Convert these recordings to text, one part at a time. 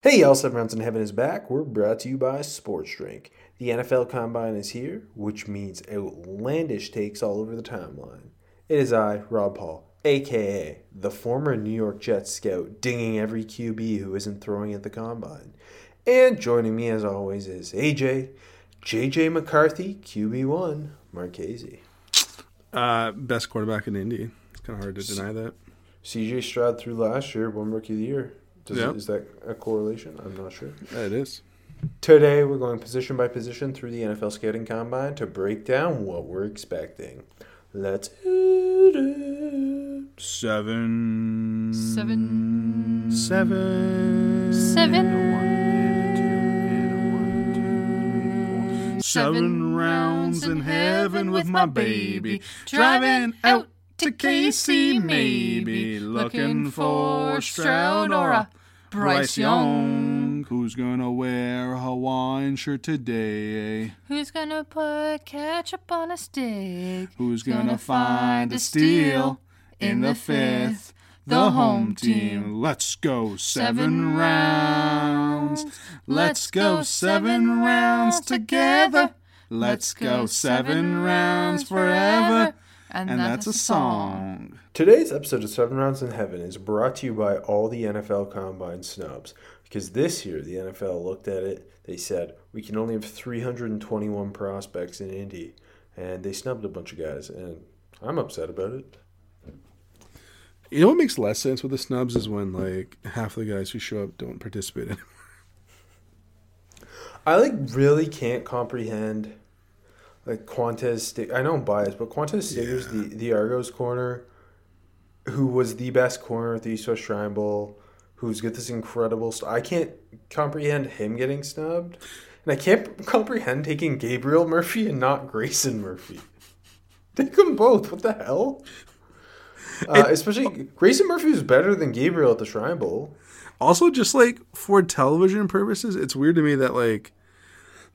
Hey, y'all, Seven Rounds in Heaven is back. We're brought to you by Sports Drink. The NFL Combine is here, which means outlandish takes all over the timeline. It is I, Rob Paul, aka the former New York Jets scout, dinging every QB who isn't throwing at the Combine. And joining me as always is AJ, JJ McCarthy, QB1, Marchese. Uh, best quarterback in Indy. It's kind of hard to deny that. CJ Stroud through last year, one rookie of the year. Does Yeah. Is that a correlation? I'm not sure. It is. Today, we're going position by position through the NFL Scouting Combine to break down what we're expecting. Let's hit it. Seven. Seven. Seven. Seven. Seven rounds in heaven with my baby. Driving out to KC, maybe. Looking for Stroud or a Bryce Young. Who's gonna wear a Hawaiian shirt today? Who's gonna put ketchup on a stick? Who's gonna find a steal in the fifth? The home team. Let's go seven rounds. Let's go seven rounds together. Let's go seven rounds forever. And that's a song. Today's episode of Seven Rounds in Heaven is brought to you by all the NFL Combine snubs. Because this year, the NFL looked at it, they said, we can only have 321 prospects in Indy. And they snubbed a bunch of guys. And I'm upset about it. You know what makes less sense with the snubs is when like half the guys who show up don't participate anymore. I like really can't comprehend like Quantez. St- I know I'm biased, but Quantez Stiggers, the the Argos corner, who was the best corner at the East West Shrine Bowl, who's got this incredible. St- I can't comprehend him getting snubbed, and I can't comprehend taking Gabriel Murphy and not Grayson Murphy. Take them both. What the hell? Uh, especially Grayson Murphy was better than Gabriel at the Shrine Bowl. Also, just like for television purposes, it's weird to me that like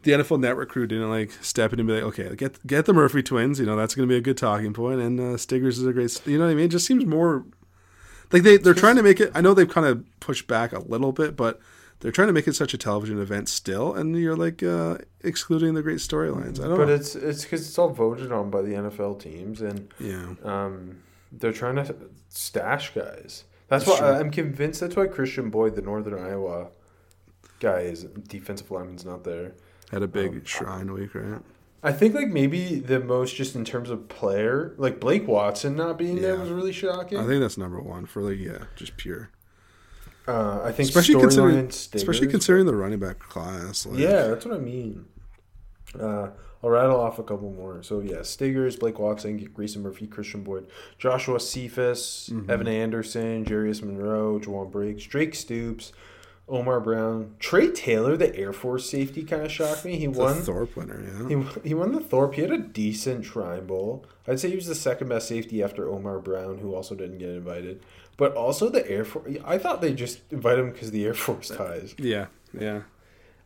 the NFL Network crew didn't like step in and be like, okay, get get the Murphy twins. You know that's going to be a good talking point, and uh, Stiggers is a great. You know what I mean? It just seems more like they they're trying to make it. I know they've kind of pushed back a little bit, but they're trying to make it such a television event still, and you're like uh, excluding the great storylines. I don't But know. it's it's because it's all voted on by the NFL teams, and yeah, um, they're trying to stash guys. That's, That's why true. I'm convinced. That's why Khristian Boyd, the Northern Iowa guy, is defensive lineman's not there. Had a big Um, shrine week, right? I think like maybe the most just in terms of player, like Blake Watson not being there was really shocking. I think that's number one for like yeah, just pure. uh, I think Especially considering, especially considering the running back class. Like, Yeah, that's what I mean. Uh, I'll rattle off a couple more. So yeah, Stiggers, Blake Watson, Grayson Murphy, Khristian Boyd, Joshua Cephus, Mm-hmm. Evan Anderson, Jarius Monroe, Jowon Briggs, Drake Stoops, Omar Brown, Trey Taylor, the Air Force safety kind of shocked me. He won the won. Thorpe winner. Yeah, He, he won the Thorpe. He had a decent Shrine Bowl. I'd say he was the second best safety after Omar Brown, who also didn't get invited. But also the Air Force. I thought they just invited him because the Air Force ties. yeah, yeah.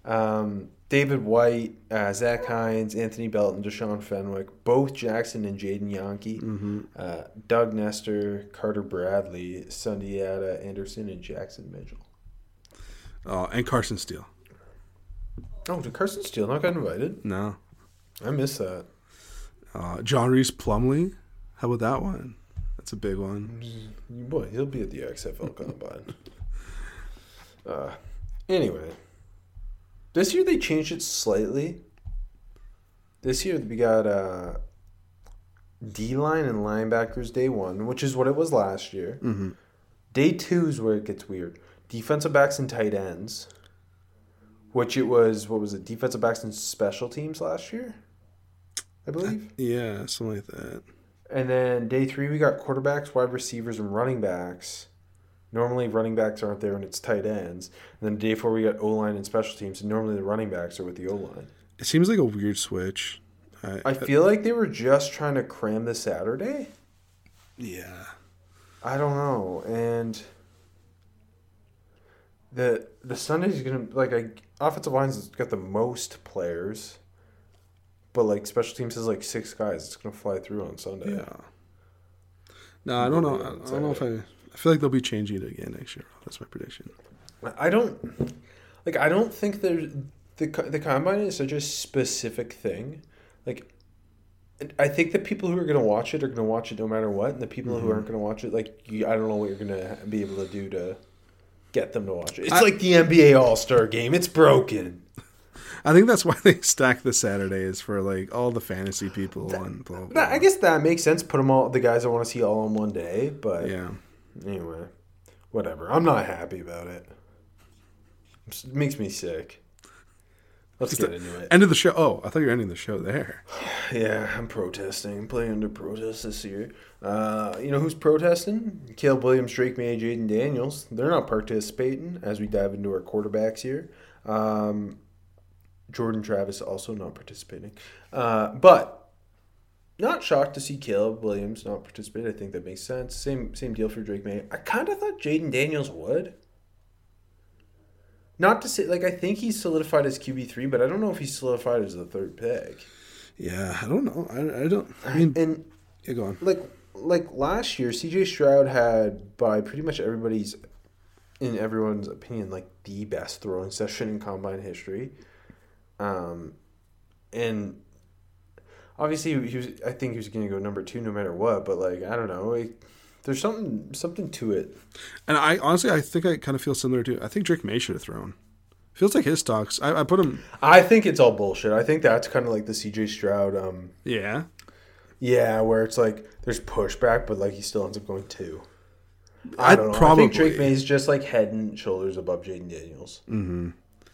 Um, David White, uh, Zach Hines, Anthony Belton, Deshaun Fenwick, both Jackson and Jaden Yankee, Mm-hmm. uh, Doug Nester, Carter Bradley, Sundiata Anderson, and Jackson Mitchell. Oh, and Carson Steele. Oh, did Carson Steele not get invited? No. I missed that. Uh, John Rhys Plumlee. How about that one? That's a big one. Boy, he'll be at the XFL Combine. uh, anyway, this year they changed it slightly. This year we got uh, D line and linebackers day one, which is what it was last year. Mhm. Day two is where it gets weird. Defensive backs and tight ends, which it was. What was it? Defensive backs and special teams last year, I believe. Yeah, something like that. And then day three, we got quarterbacks, wide receivers, and running backs. Normally, running backs aren't there and it's tight ends. And then the day four we got O line and special teams. And normally, the running backs are with the O line. It seems like a weird switch. I, I feel like they were just trying to cram the Saturday. yeah. I don't know, and the the Sunday's gonna like I offensive line's got the most players, but like special teams has like six guys. It's gonna fly through on Sunday. Yeah. No, I don't know. I don't know if I. I feel like they'll be changing it again next year. That's my prediction. I don't like. I don't think there's the the combine is such a specific thing. Like, I think the people who are gonna watch it are gonna watch it no matter what, and the people who mm-hmm. aren't gonna watch it, like, you, I don't know what you're gonna be able to do to get them to watch it. It's I- like the NBA All Star Game. It's broken. I think that's why they stack the Saturdays for like all the fantasy people and blah, blah, blah. I guess that makes sense. Put them all the guys I want to see all on one day. But Yeah. anyway, whatever. I'm not happy about it. It makes me sick. Let's get into it. End of the show. Oh, I thought you were ending the show there. Yeah, I'm protesting. I'm playing under protest this year. Uh, you know who's protesting? Caleb Williams, Drake Maye, Jayden Daniels. They're not participating as we dive into our quarterbacks here. Um, Jordan Travis also not participating. Uh, but not shocked to see Caleb Williams not participate. I think that makes sense. Same same deal for Drake Maye. I kind of thought Jayden Daniels would. Not to say like I think he's solidified as QB three, but I don't know if he's solidified as the third pick. Yeah, I don't know. I, I don't. I mean, And yeah, go on. like like last year, CJ Stroud had by pretty much everybody's in everyone's opinion like the best throwing session in combine history. Um, and obviously he was. I think he was going to go number two no matter what. But like I don't know, like, there's something something to it. And I honestly, I think I kind of feel similar to. I think Drake Maye should have thrown. Feels like his stocks. I, I put him. I think it's all bullshit. I think that's kind of like the CJ Stroud. Um, Yeah. yeah, where it's like there's pushback, but like he still ends up going two. I I'd don't know. I probably. think Drake Maye's just like head and shoulders above Jayden Daniels. Mm-hmm.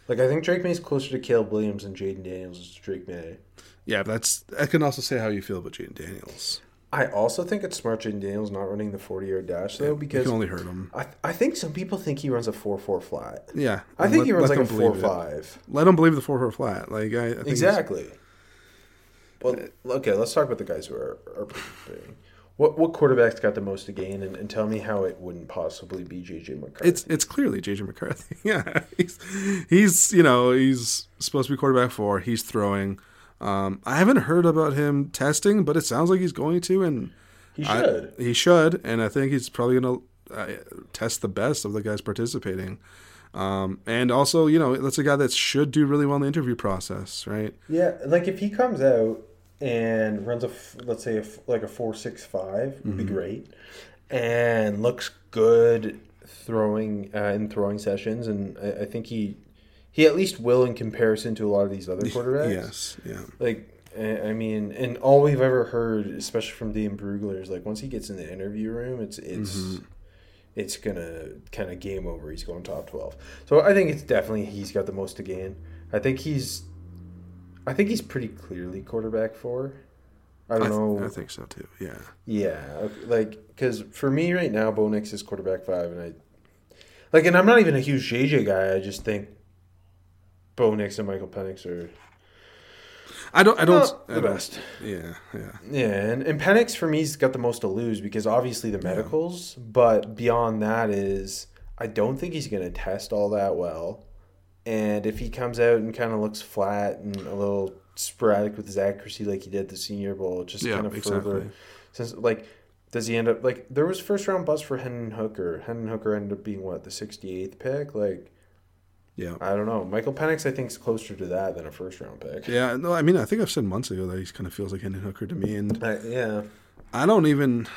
Like I think Drake Maye's closer to Caleb Williams than Jayden Daniels is Drake Maye. Yeah, that's. I can also say how you feel about Jayden Daniels. I also think it's smart Jayden Daniels not running the forty yard dash though You because can only hurt him. I, I think some people think he runs a four four flat. Yeah, I think let- he runs like a four believe it. five. Let him believe the four four flat. Like I, I think Exactly. Well, okay, let's talk about the guys who are, are. What what quarterback's got the most to gain, and, and tell me how it wouldn't possibly be JJ McCarthy. It's it's clearly JJ McCarthy. yeah, he's he's you know he's supposed to be quarterback four. He's throwing. Um, I haven't heard about him testing, but it sounds like he's going to, and he I- should. he should, and I think he's probably going to uh, test the best of the guys participating. Um, and also, you know, that's a guy that should do really well in the interview process, right? Yeah, like if he comes out and runs a let's say a like a four six five would be great, and looks good throwing uh, in throwing sessions, and I, I think he he at least will in comparison to a lot of these other quarterbacks. Yes, yeah. Like I I mean, and all we've ever heard, especially from Dane Brugler, is like once he gets in the interview room, it's it's mm-hmm. it's gonna kind of game over. He's going top twelve, so I think it's definitely he's got the most to gain. I think he's, I think he's pretty clearly quarterback four. I I, don't th- know. I think so too. Yeah. Yeah, like because for me right now, Bo Nix is quarterback five, and I like, and I'm not even a huge JJ guy. I just think Bo Nix and Michael Penix are I don't. I don't. I the don't- best. Yeah, yeah. Yeah, and, and Penix for me's got the most to lose because obviously the medicals, but beyond that is I don't think he's going to test all that well. And if he comes out and kind of looks flat and a little sporadic with his accuracy like he did the Senior Bowl, just Yeah, kind of further since like does he end up like there was first round buzz for Hendon Hooker. Hendon Hooker ended up being what the sixty eighth pick. Like Yeah. I don't know. Michael Penix I think is closer to that than a first round pick. Yeah, no, I mean, I think I've said months ago that he kind of feels like Hendon Hooker to me, and I, yeah. I don't even.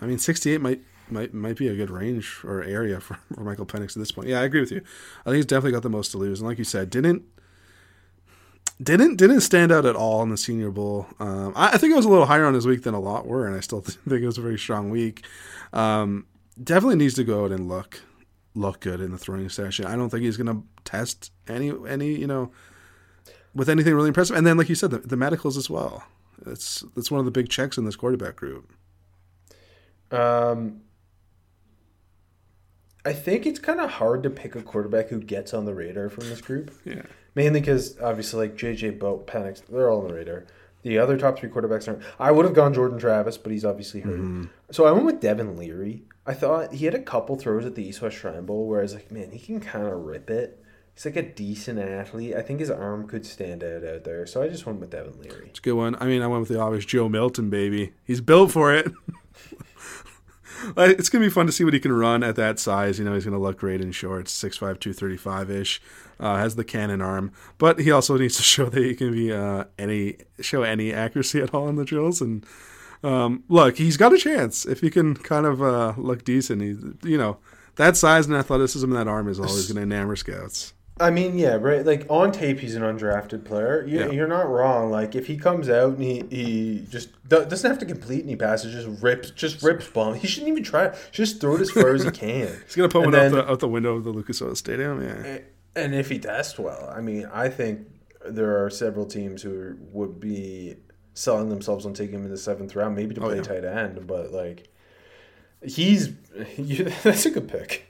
I mean, sixty-eight might might might be a good range or area for, for Michael Penix at this point. Yeah, I agree with you. I think he's definitely got the most to lose, and like you said, didn't didn't didn't stand out at all in the Senior Bowl. Um, I, I think it was a little higher on his week than a lot were, and I still think it was a very strong week. Um, definitely needs to go out and look look good in the throwing session. I don't think he's going to test any any you know with anything really impressive. And then, like you said, the, the medicals as well. It's that's one of the big checks in this quarterback group. Um, I think it's kind of hard to pick a quarterback who gets on the radar from this group. Yeah. Mainly because obviously like JJ Boat, Penix, they're all on the radar. The other top three quarterbacks aren't. I would have gone Jordan Travis, but he's obviously hurt. So I went with Devin Leary. I thought he had a couple throws at the East West Shrine Bowl where I was like, man, he can kind of rip it. He's like a decent athlete. I think his arm could stand out out there. So I just went with Devin Leary. It's a good one. I mean, I went with the obvious Joe Milton, baby. He's built for it. It's gonna be fun to see what he can run at that size. You know, he's gonna look great in shorts, 6'5", 235 ish. Uh, has the cannon arm, but he also needs to show that he can be uh, any show any accuracy at all in the drills. And um, look, he's got a chance if he can kind of uh, look decent. He, you know, that size and athleticism and that arm is always gonna enamor scouts. I mean, yeah, right. Like on tape, he's an undrafted player. You, Yeah. You're not wrong. Like if he comes out and he, he just do- doesn't have to complete any passes, just rips, just rips bomb. He shouldn't even try. it. Just throw it as far as he can. He's gonna put And one then- out the out the window of the Lucas Oil Stadium. Yeah. And if he tests well, I mean, I think there are several teams who would be selling themselves on taking him in the seventh round, maybe to play yeah. tight end. But like, he's you, that's a good pick,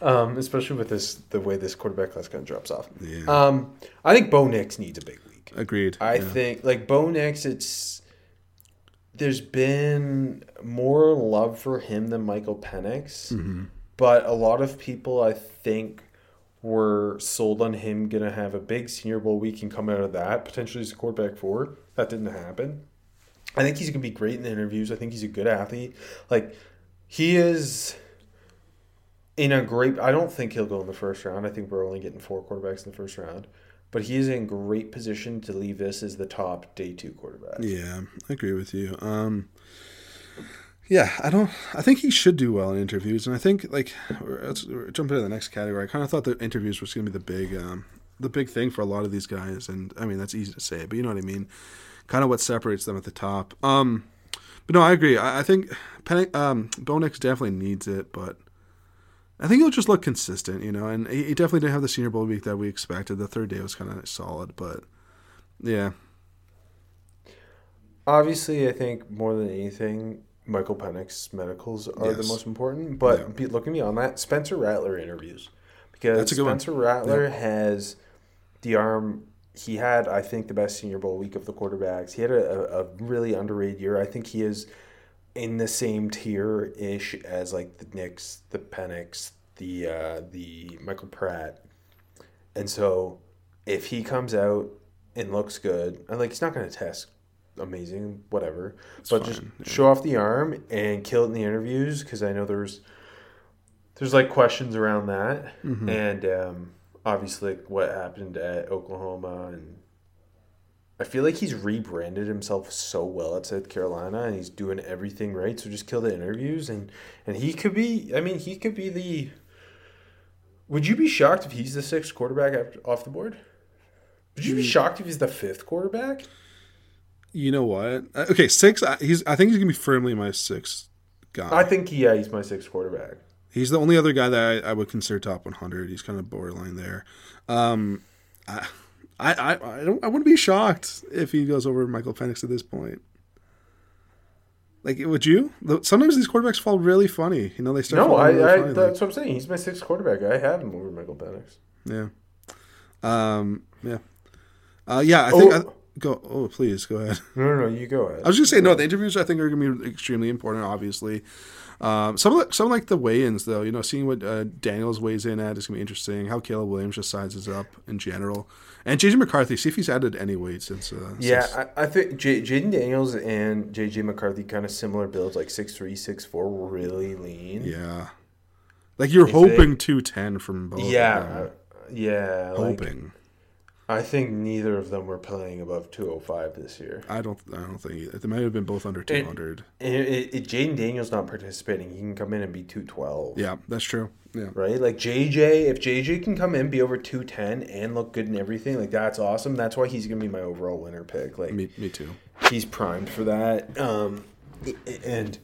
um, especially with this the way this quarterback class kind of drops off. Yeah. Um, I think Bo Nix needs a big week. Agreed. I yeah. think like Bo Nix, it's there's been more love for him than Michael Penix, Mm-hmm. but a lot of people I think were sold on him gonna have a big Senior Bowl week and come out of that potentially as a quarterback four. That didn't happen. I think he's gonna be great in the interviews. I think he's a good athlete. Like he is in a great. I don't think he'll go in the first round. I think we're only getting four quarterbacks in the first round. But he is in great position to leave this as the top day two quarterback. Yeah, I agree with you. Um, yeah, I don't. I think he should do well in interviews, and I think like let's jump into the next category. I kind of thought the interviews was going to be the big, um, the big thing for a lot of these guys, and I mean that's easy to say, but you know what I mean. Kind of what separates them at the top. Um, but no, I agree. I, I think Penny, um, Bo Nix definitely needs it, but I think he'll just look consistent, you know. And he, he definitely didn't have the Senior Bowl week that we expected. The third day was kind of solid, but yeah, Obviously, I think more than anything, Michael Penix medicals are the most important. But Yeah. be, looking beyond that, Spencer Rattler interviews because good one. Spencer Rattler has the arm. He had, I think, the best Senior Bowl week of the quarterbacks. He had a, a, a really underrated year. I think he is in the same tier ish as like the Nix, the Penix, the uh, the Michael Pratt, and so if he comes out and looks good, and like he's not going to test amazing, whatever, but just yeah. show off the arm and kill it in the interviews because I know there's there's like questions around that, Mm-hmm. and um, obviously what happened at Oklahoma and. I feel like he's rebranded himself so well at South Carolina, and he's doing everything right. So just kill the interviews, and and he could be. I mean, he could be the. Would you be shocked if he's the sixth quarterback after, off the board? Would you be shocked if he's the fifth quarterback? You know what? Uh, Okay, six. I- He's. I think he's gonna be firmly my sixth guy. I think yeah, he's my sixth quarterback. he's the only other guy that I, I would consider top 100. He's kind of borderline there. Um, I, I, I, I don't. I wouldn't be shocked if he goes over Michael Penix at this point. Like, would you? Sometimes these quarterbacks fall really funny. You know, they start. No, I, really I funny, like- that's what I'm saying. He's my sixth quarterback. I have him over Michael Penix. yeah. Um. Yeah. Uh. Yeah. I think. Oh. I, go. Oh, please go ahead. No, no, no. You go ahead. I was just saying, no, the interviews I think are going to be extremely important. Obviously, um, some of the, some like the weigh-ins though. You know, seeing what uh, Daniels weighs in at is going to be interesting. How Caleb Williams just sizes up in general, and JJ McCarthy. See if he's added any weight since. Uh, Yeah, since- I, I think J- Jayden Daniels and JJ McCarthy kind of similar builds, like six three, six four, really lean. yeah. Like you're If they- hoping two ten from both. yeah, uh, yeah. like, hoping. I think neither of them were playing above two hundred five this year. I don't. I don't think they might have been both under two hundred. And it, it, Jayden Daniels not participating, he can come in and be two twelve. Yeah, that's true. Yeah. Right, like JJ, if JJ can come in, be over two ten, and look good and everything, like that's awesome. That's why he's gonna be my overall winner pick. Like Me, me too. he's primed for that. Um, and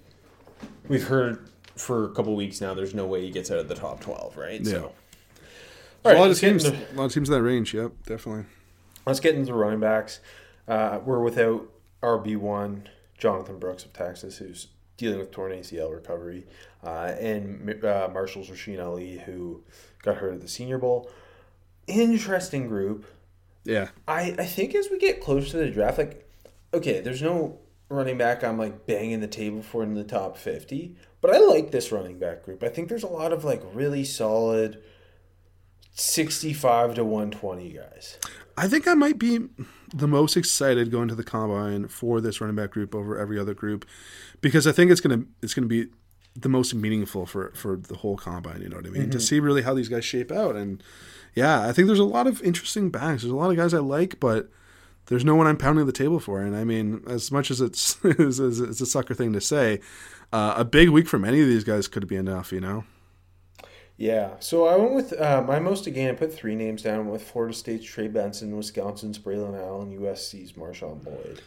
we've heard for a couple weeks now, there's no way he gets out of the top twelve, right? Yeah. So, all right, lot of teams. into, A lot of teams in that range. Yep, definitely. let's get into the running backs. Uh, we're without RB one Jonathan Brooks of Texas, who's dealing with torn ACL recovery, uh, and uh, Marshall's Rasheen Ali, who got hurt at the Senior Bowl. Interesting group. Yeah. I, I think as we get closer to the draft, like, okay, there's no running back I'm like banging the table for in the top 50, but I like this running back group. I think there's a lot of like really solid 65 to 120 guys. I think I might be the most excited going to the combine for this running back group over every other group because I think it's gonna it's gonna be the most meaningful for for the whole combine. You know what I mean? To see really how these guys shape out, and yeah, I think there's a lot of interesting backs. There's a lot of guys I like, but there's no one I'm pounding the table for. And I mean, as much as it's it's a sucker thing to say, uh, a big week for any of these guys could be enough. You know? Yeah, so I went with uh, my most again. I put three names down with Florida State's Trey Benson, Wisconsin's Braylon Allen, USC's Marshawn Lloyd.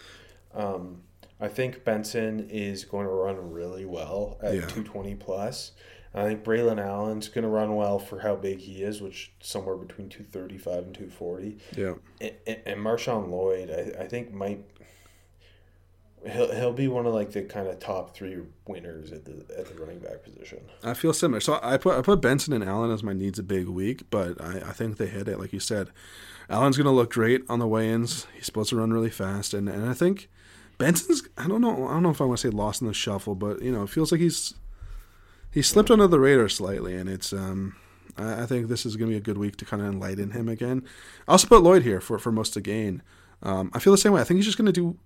Um, I think Benson is going to run really well at Yeah. 220 plus. I think Braylon Allen's going to run well for how big he is, which somewhere between 235 and 240. Yeah. And, and, Marshawn Lloyd, I, I think might he'll he'll be one of like the kind of top three winners at the at the running back position. I feel similar. So I put I put Benson and Allen as my needs a big week, but I, I think they hit it. Like you said, Allen's to look great on the weigh-ins. He's supposed to run really fast, and, and I think Benson's. I don't know. I don't know if I want to say lost in the shuffle, but you know, it feels like he's he slipped under the radar slightly, and it's. um I, I think this is going to be a good week to kind of enlighten him again. I also put Lloyd here for for most to gain. Um, I feel the same way. I think he's just going to do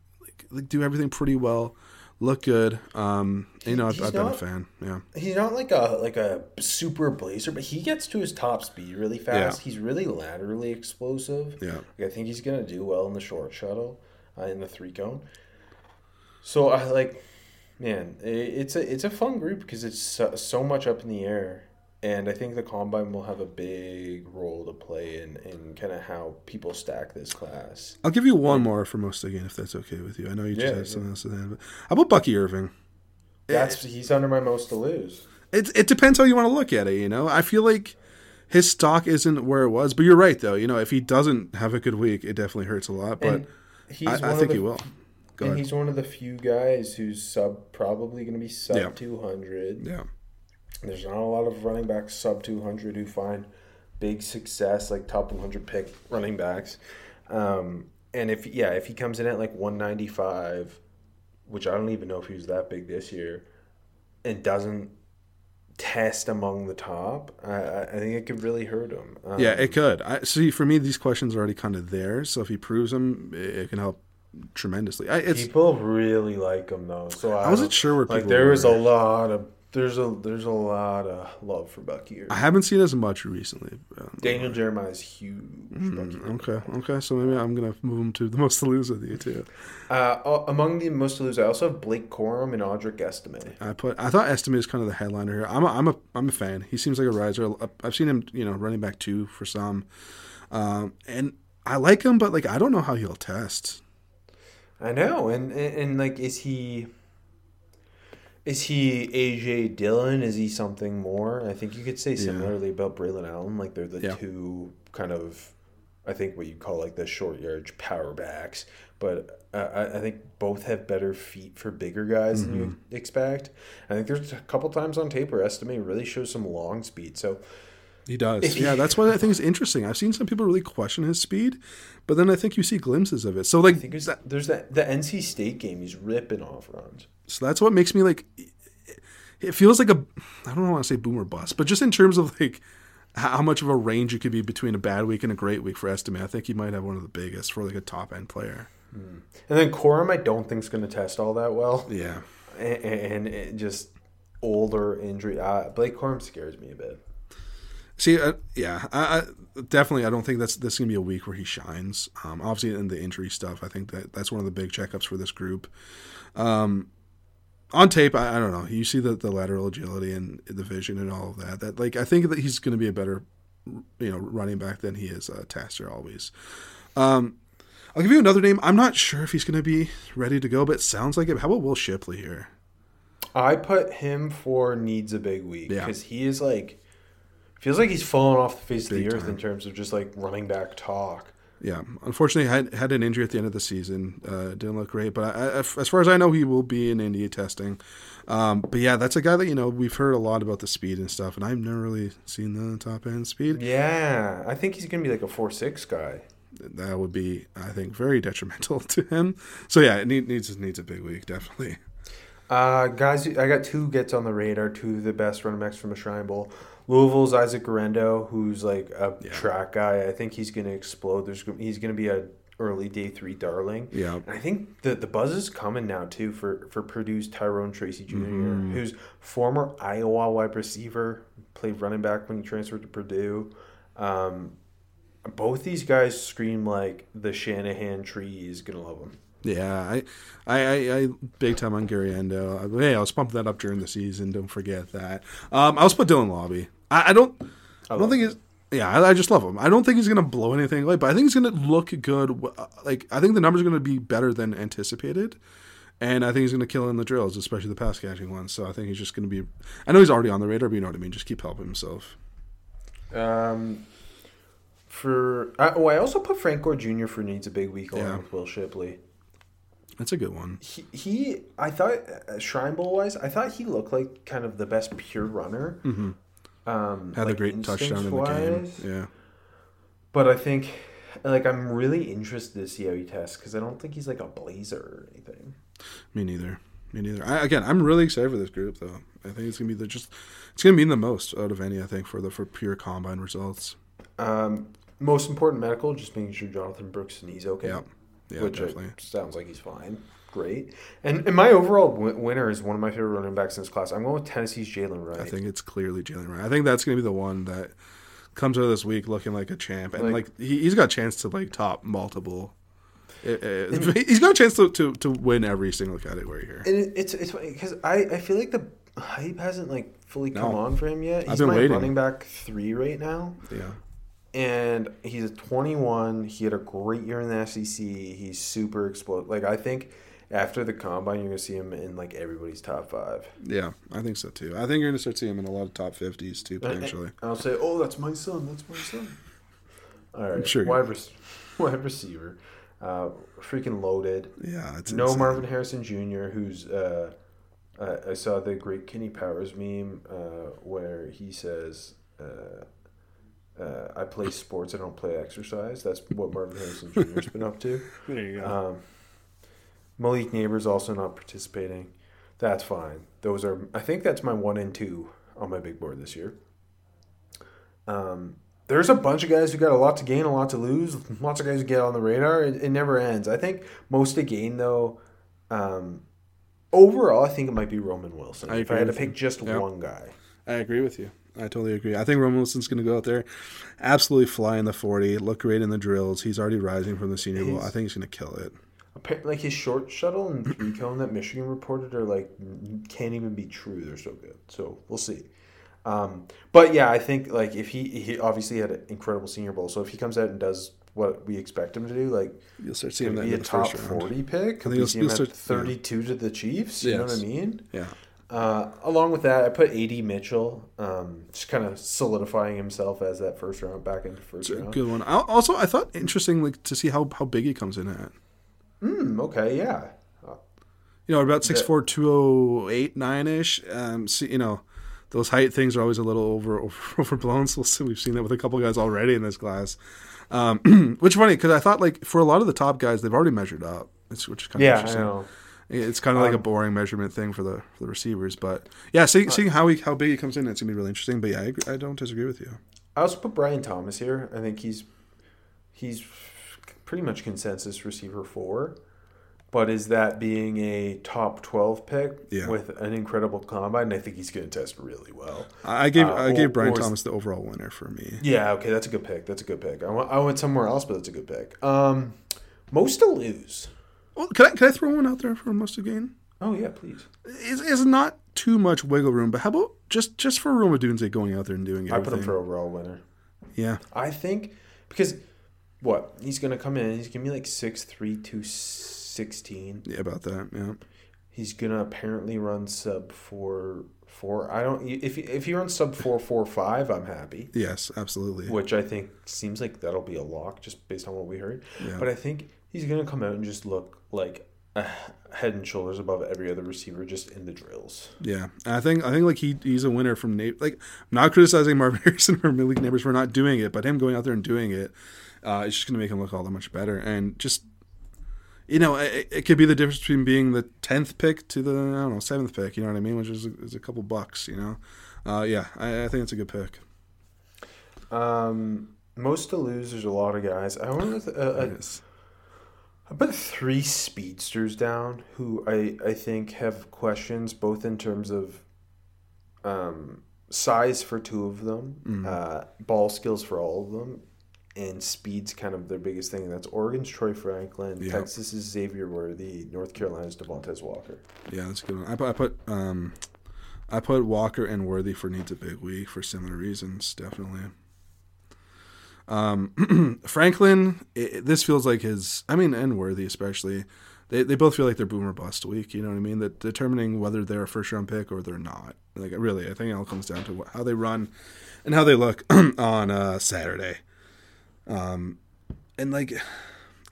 like, do everything pretty well, look good. Um, you know, I've, I've been a fan. Yeah. He's not like a like a super blazer, but he gets to his top speed really fast. Yeah. He's really laterally explosive. Yeah. Like, I think he's gonna do well in the short shuttle, uh, in the three cone. So I like, man, i it's a it's a fun group because it's so, so much up in the air, and I think the combine will have a big role to play in in kind of how people stack this class. I'll give you one more for most again, if that's okay with you. I know you just Yeah, had something else to add. But how about Bucky Irving? That's he's under my most to lose. It it depends how you want to look at it. You know, I feel like his stock isn't where it was. But you're right, though. You know, if he doesn't have a good week, it definitely hurts a lot. But he's I, I think the- he will. Go and ahead. he's one of the few guys who's sub probably going to be sub Yeah. 200. Yeah, There's not a lot of running backs sub 200 who find big success like top 100 pick running backs. Um, and if yeah, if he comes in at like 195, which I don't even know if he was that big this year, and doesn't test among the top, I, I think it could really hurt him. Um, yeah, it could. I see. For me, these questions are already kind of there. So if he proves them, it, it can help tremendously. I, it's people really like him though. So I, I wasn't sure where like there was a lot of there's a there's a lot of love for Bucky. I haven't seen as much recently. Um, Daniel Jeremiah is huge. Bucky. okay, okay. So maybe I'm gonna move him to the most to lose with you too. Uh, uh, among the most to lose, I also have Blake Corum and Audric Estime. I put. I thought Estime is kind of the headliner here. I'm a, I'm a I'm a fan. He seems like a riser. I've seen him, you know, running back two for some, um, and I like him, but like I don't know how he'll test. I know, and, and and like, is he? Is he AJ Dillon? Is he something more? I think you could say similarly about Braylon Allen. Like they're the Yeah. two kind of, I think what you call like the short yardage power backs. But uh, I, I think both have better feet for bigger guys than you expect. I think there's a couple times on tape where Estime really shows some long speed. So He does. Yeah, that's what I think is interesting. I've seen some people really question his speed, but then I think you see glimpses of it. So like, I think there's, there's that the NC State game. He's ripping off runs. so that's what makes me like. It feels like a. I don't want to say boomer bust, but just in terms of like how much of a range it could be between a bad week and a great week for Estime, I think he might have one of the biggest for like a top end player. And then Corum, I don't think is going to test all that well. Yeah. and, and it just older injury. Uh, Blake Corum scares me a bit. See, uh, yeah, I, I definitely. I don't think that's this is gonna be a week where he shines. Um, obviously, in the injury stuff, I think that that's one of the big checkups for this group. Um, on tape, I, I don't know. You see the, the lateral agility and the vision and all of that. That like I think that he's going to be a better, you know, running back than he is a taster always. Um, I'll give you another name. I'm not sure if he's going to be ready to go, but it sounds like it. How about Will Shipley here? I put him for needs a big week Yeah. because he is like feels like he's fallen off the face of Big the earth time. in terms of just like running back talk. Yeah, unfortunately, had had an injury at the end of the season. Uh, didn't look great, but I, I, as far as I know, he will be in Indy testing. Um, but yeah, that's a guy that you know we've heard a lot about the speed and stuff, and I've never really seen the top end speed. Yeah, I think he's gonna be like a four six guy. That would be, I think, very detrimental to him. So yeah, it need, needs needs a big week, definitely. Uh, guys, I got two gets on the radar. Two of the best running backs from the Shrine Bowl. Louisville's Isaac Guerendo, who's like a Yeah. track guy. I think he's gonna explode. There's he's gonna be a early day three darling. Yeah. And I think the the buzz is coming now too for for Purdue's Tyrone Tracy junior Mm-hmm. who's former Iowa wide receiver, played running back when he transferred to Purdue. Um, both these guys scream like the Shanahan tree is gonna love them. Yeah, I, I, I, I big time on Guerendo. Hey, I was pumping that up during the season. Don't forget that. Um, I was put Dylan Laube. I, I don't, I, don't think he's. Yeah, I, I just love him. I don't think he's gonna blow anything away, but I think he's gonna look good. Like I think the numbers are gonna be better than anticipated, and I think he's gonna kill in the drills, especially the pass catching ones. So I think he's just gonna be. I know he's already on the radar, but you know what I mean. Just keep helping himself. Um, for I, oh, I also put Frank Gore Jr. for needs a big week along Yeah. with Will Shipley. That's a good one. He, he I thought uh, Shrine Bowl wise, I thought he looked like kind of the best pure runner. Um. Had like a great touchdown in the game. Yeah. But I think, like, I'm really interested to see how he tests because I don't think he's like a blazer or anything. Me neither. Me neither. I, again, I'm really excited for this group, though. I think it's gonna be the just. It's gonna mean the most out of any. I think for the for pure combine results. Um, most important medical, just making sure Jonathan Brooks' knee's okay. Yeah. Yeah, which definitely. sounds like he's fine. Great. And and my overall w- winner is one of my favorite running backs in this class. I'm going with Tennessee's Jaylen Wright. I think it's clearly Jaylen Wright. I think that's gonna be the one that comes out of this week looking like a champ, and like, Like- he, he's got a chance to like top multiple. uh, uh, he's got a chance to, to, to win every single category here. And it, it's it's because I, I feel like the hype hasn't like fully come No. on for him yet. He's my waiting. running back three right now, Yeah. and he's a 21. He had a great year in the SEC. He's super explosive. Like I think after the combine, you're gonna see him in like everybody's top five. Yeah, I think so too. I think you're gonna start seeing him in a lot of top fifties too, potentially. and I'll say, oh, that's my son. That's my son. All right, Sure. wide, rec- wide receiver, uh, freaking loaded. Yeah, it's no insane. Marvin Harrison Jr., who's uh, uh, I saw the great Kenny Powers meme uh, where he says, uh, uh, "I play sports, I don't play exercise." That's what Marvin Harrison Jr.'s been up to. There you go. Um, Malik Nabers also not participating. That's fine. Those are I think that's my one and two on my big board this year. Um, there's a bunch of guys who got a lot to gain, a lot to lose. Lots of guys who get on the radar. It, it never ends. I think most to gain though. Um, overall, I think it might be Roman Wilson. I if I had to pick you. just Yep. one guy. I agree with you. I totally agree. I think Roman Wilson's going to go out there, absolutely fly in the 40, look great in the drills. He's already rising from the Senior Bowl. I think he's going to kill it. Like his short shuttle and cone that Michigan reported are like can't even be true. They're so good. So we'll see. Um, but yeah, I think like if he he obviously had an incredible Senior Bowl, so if he comes out and does what we expect him to do, like You'll start seeing that be a top forty pick. Could you'll- see him you'll at start- yeah. thirty-two to the Chiefs? You know what I mean? Yeah. Uh, along with that, I put AD Mitchell, um, just kind of solidifying himself as that first round back into first It's a round. good one. I- Also, I thought interesting like to see how, how big he comes in at. Hmm, okay, yeah. You know, about 6'4", 208, 9-ish. Um, see, you know, those height things are always a little over, over overblown. So we'll see. we've seen that with a couple guys already in this class. Um, which is funny because I thought like for a lot of the top guys, they've already measured up. It's which is kind of Yeah, I interesting. know. It's kind of like a Um, boring measurement thing for the for the receivers, but yeah, seeing, seeing how he how big he comes in, it's gonna be really interesting. But yeah, I, agree, I don't disagree with you. I also put Brian Thomas here. I think he's he's pretty much consensus receiver four. But is that being a top twelve pick Yeah. with an incredible combine? I think he's going to test really well. I gave Uh, I or- gave Brian or Thomas the overall winner for me. Yeah, okay, that's a good pick. That's a good pick. I went, I went somewhere else, but that's a good pick. Um, most to lose. Well, can I can I throw one out there for most to gain? Oh yeah, please. Is is not too much wiggle room, but how about just just for Rome Odunze going out there and doing it? I put him for overall winner. yeah, I think because what he's to come in. He's to be like six three two sixteen. yeah, about that. Yeah, He's gonna apparently run sub four four. I don't. If he- if he runs sub four four five, I'm happy. Yes, absolutely. Which I think seems like that'll be a lock just based on what we heard. Yeah. But I think he's gonna come out and just look like a head and shoulders above every other receiver just in the drills. Yeah, and I think I think like he he's a winner from Nate. Like, I'm not criticizing Marvin Harrison or Malik Nabers for not doing it, but him going out there and doing it, uh, it's just going to make him look all that much better. And just you know, it, it could be the difference between being the tenth pick to the I don't know seventh pick. You know what I mean? Which is a, is a couple bucks. You know, uh, yeah, I, I think it's a good pick. Um, most to lose. There's a lot of guys. I went with uh, uh, Yes. I put three speedsters down who I, I think have questions both in terms of um, size for two of them, uh, ball skills for all of them, and speed's kind of their biggest thing. That's Oregon's Troy Franklin, Yeah. Texas's Xavier Worthy, North Carolina's Devontez Walker. Yeah, that's a good one. I put I put um, I put Walker and Worthy for needs a big week for similar reasons, definitely. Um, Franklin, it, this feels like his. I mean, and Worthy especially. They, they both feel like they're boomer bust week. You know what I mean? That determining whether they're a first round pick or they're not. Like really, I think it all comes down to how they run and how they look on uh, Saturday. Um, and like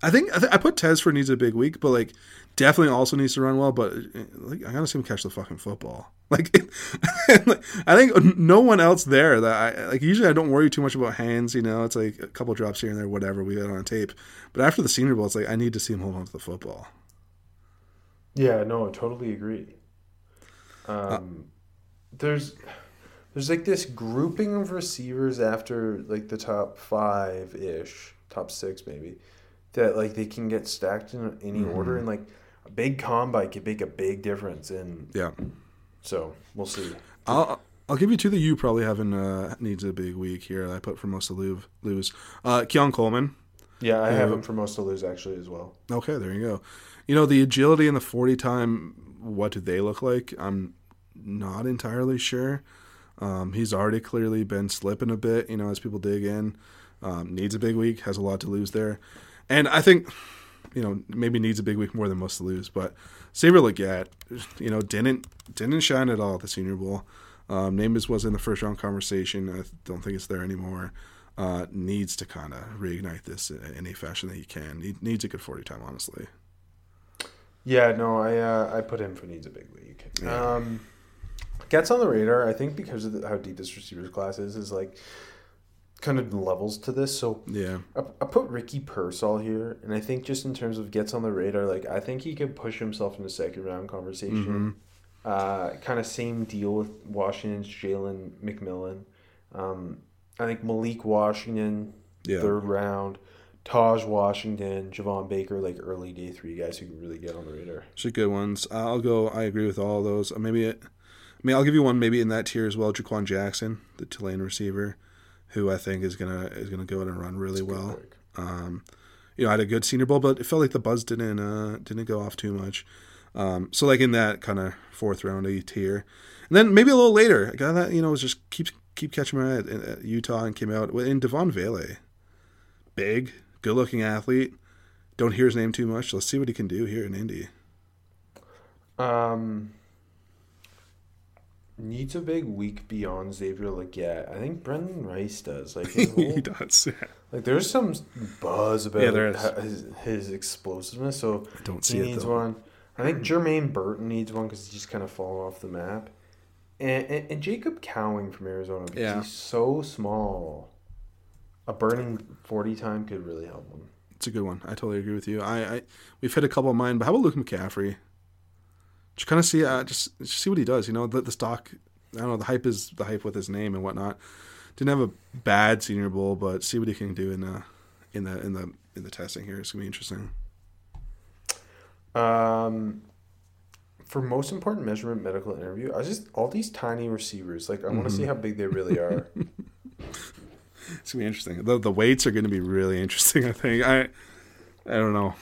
I think I, th- I put Tez for needs a big week, but like definitely also needs to run well. But uh, like I gotta see him catch the fucking football. Like I think no one else there that I like. Usually I don't worry too much about hands. You know, it's like a couple drops here and there, whatever we got on tape. But after the Senior Bowl, it's like I need to see him hold on to the football. Yeah, no, I totally agree. Um, there's there's like this grouping of receivers after like the top five ish, top six maybe, that like they can get stacked in any order and like a big combine can make a big difference. And Yeah, so we'll see. I'll I'll give you two that you probably haven't uh, needs a big week here. that I put for most to lose. Lose, uh, Keon Coleman. Yeah, I have Yeah. him for most to lose actually as well. Okay, there you go. You know, the agility and the 40 time, what do they look like? I'm not entirely sure. Um, he's already clearly been slipping a bit, you know, as people dig in. Um, needs a big week, has a lot to lose there. And I think, you know, maybe needs a big week more than most to lose. But Xavier Legette, you know, didn't didn't shine at all at the Senior Bowl. Um, Namus was in the first round conversation. I don't think it's there anymore. Uh, needs to kind of reignite this in any fashion that he can. He needs a good 40 time, honestly. Yeah, no, I uh, I put him for needs a big week. Um, gets on the radar. I think because of the, how deep this receivers class is, is like kind of levels to this. So Yeah. I, I put Ricky Pearsall here, and I think just in terms of gets on the radar, like I think he could push himself in the second round conversation. Uh, kind of same deal with Washington's Jalen McMillan. Um, I think Malik Washington, Yeah. third round. Tahj Washington, Javon Baker, like early day three guys who can really get on the radar. Should good ones. I'll go. I agree with all those. Maybe it. Mean, I'll give you one maybe in that tier as well. Jha'Quan Jackson, the Tulane receiver, who I think is gonna is gonna go in and run really well. Um, you know, I had a good Senior Bowl, but it felt like the buzz didn't uh, didn't go off too much. Um, so like in that kind of fourth round tier, and then maybe a little later, a guy that you know was just keeps keep catching my eye at, at Utah and came out in Devaughn Vele, big, good looking athlete. Don't hear his name too much. Let's see what he can do here in Indy. Um, needs a big week beyond Xavier Legette. I think Brendan Rice does. Like, whole- he does. Yeah. like there's some buzz about Yeah, his, his explosiveness. So I don't he see it, needs though. one. I think Jermaine Burton needs one because he's just kind of fallen off the map. And, and, and Jacob Cowing from Arizona because Yeah. he's so small. A burning forty time could really help him. It's a good one. I totally agree with you. I, I we've hit a couple of mine, but how about Luke McCaffrey? Just kind of see, uh, just, just see what he does. You know, the, the stock. I don't know. The hype is the hype with his name and whatnot. Didn't have a bad Senior Bowl, but see what he can do in uh in the in the in the testing here. It's gonna be interesting. Um, for most important measurement medical interview, I just all these tiny receivers. Like I want to Mm-hmm. see how big they really are. It's gonna be interesting. The the weights are gonna be really interesting. I think. I I don't know.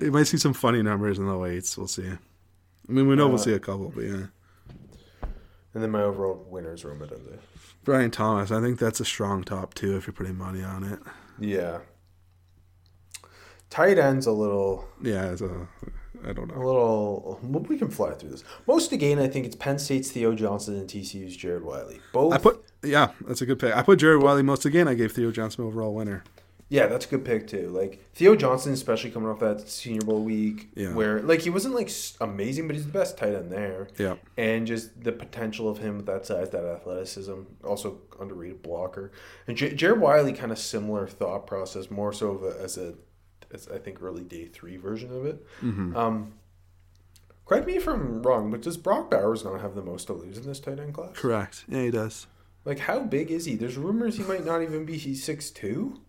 You might see some funny numbers in the weights. We'll see. I mean, we know we'll Uh, see a couple, but yeah. and then my overall winners Rome Odunze. Brian Thomas. I think that's a strong top two if you're putting money on it. Yeah. Tight ends a little. Yeah, it's a, I don't know. A little. We can fly through this. Most again, I think it's Penn State's Theo Johnson and TCU's Jared Wiley. Both. I put yeah, that's a good pick. I put Jared Wiley most again. I gave Theo Johnson overall winner. Yeah, that's a good pick too. Like Theo Johnson, especially coming off that Senior Bowl week, Yeah. where like he wasn't like amazing, but he's the best tight end there. Yeah. and just the potential of him with that size, that athleticism, also underrated blocker. And J- Jared Wiley, kind of similar thought process, more so of a, as a, as I think early day three version of it. Um, correct me if I'm wrong, but does Brock Bowers not have the most to lose in this tight end class? Correct. Yeah, he does. Like, how big is he? There's rumors he might not even be. He's six two.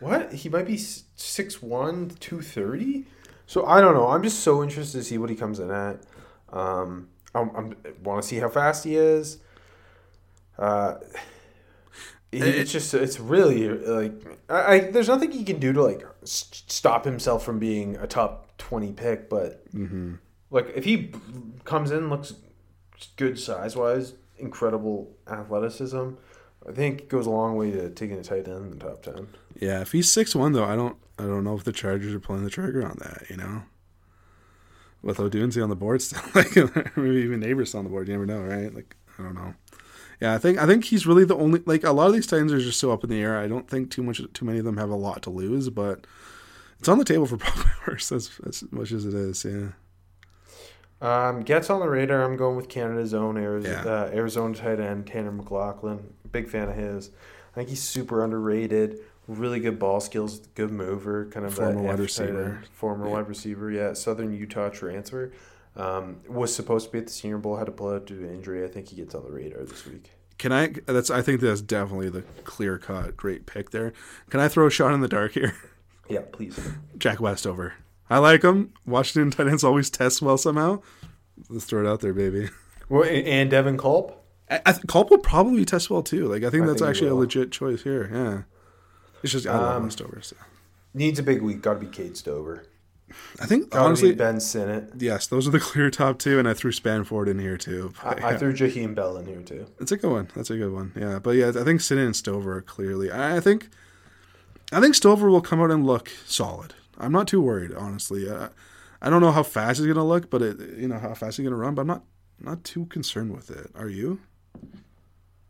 What? He might be six one, two thirty. So I don't know. I'm just so interested to see what he comes in at. Um, I'm, I'm want to see how fast he is. Uh, it- it's just it's really like I, I there's nothing he can do to like s- stop himself from being a top twenty pick, but like if he comes in looks good size wise, incredible athleticism. I think it goes a long way to taking a tight end in the top ten. Yeah, if he's six one though, I don't I don't know if the Chargers are pulling the trigger on that. You know, with Odunze on the board still, like maybe even Nabers on the board. You never know, right? Like I don't know. Yeah, I think I think he's really the only like a lot of these times are just so up in the air. I don't think too much too many of them have a lot to lose, but it's on the table for Brock Bowers as, as much as it is. Yeah, Um, gets on the radar. I'm going with Canada's own Arizona, Yeah. uh, Arizona tight end Tanner McLachlan. Big fan of his. I think he's super underrated. Really good ball skills, good mover, kind of Former wide receiver. former Yeah. wide receiver. Yeah, Southern Utah transfer. Um, was supposed to be at the Senior Bowl, had to pull out due to injury. I think he gets on the radar this week. can I? That's I think that's definitely the clear cut great pick there. Can I throw a shot in the dark here? Yeah, please. Jack Westover. I like them. Washington tight ends always test well somehow. Let's throw it out there, baby. Well, and Devin Culp. I, I th- Culp will probably test well too. Like I think I that's think actually a legit choice here. Yeah, it's just I love Um, Westover. So. Needs a big week. Got to be Cade Stover. I think Gotta honestly, be Ben Sinnott. yes, those are the clear top two, and I threw Spanford in here too. But, I, I yeah. threw Jaheim Bell in here too. It's a good one. That's a good one. Yeah, but yeah, I think Sinnott and Stover are clearly. I think, I think Stover will come out and look solid. I'm not too worried, honestly. Uh, I don't know how fast he's gonna look, but it, you know how fast he's gonna run. But I'm not not too concerned with it. Are you?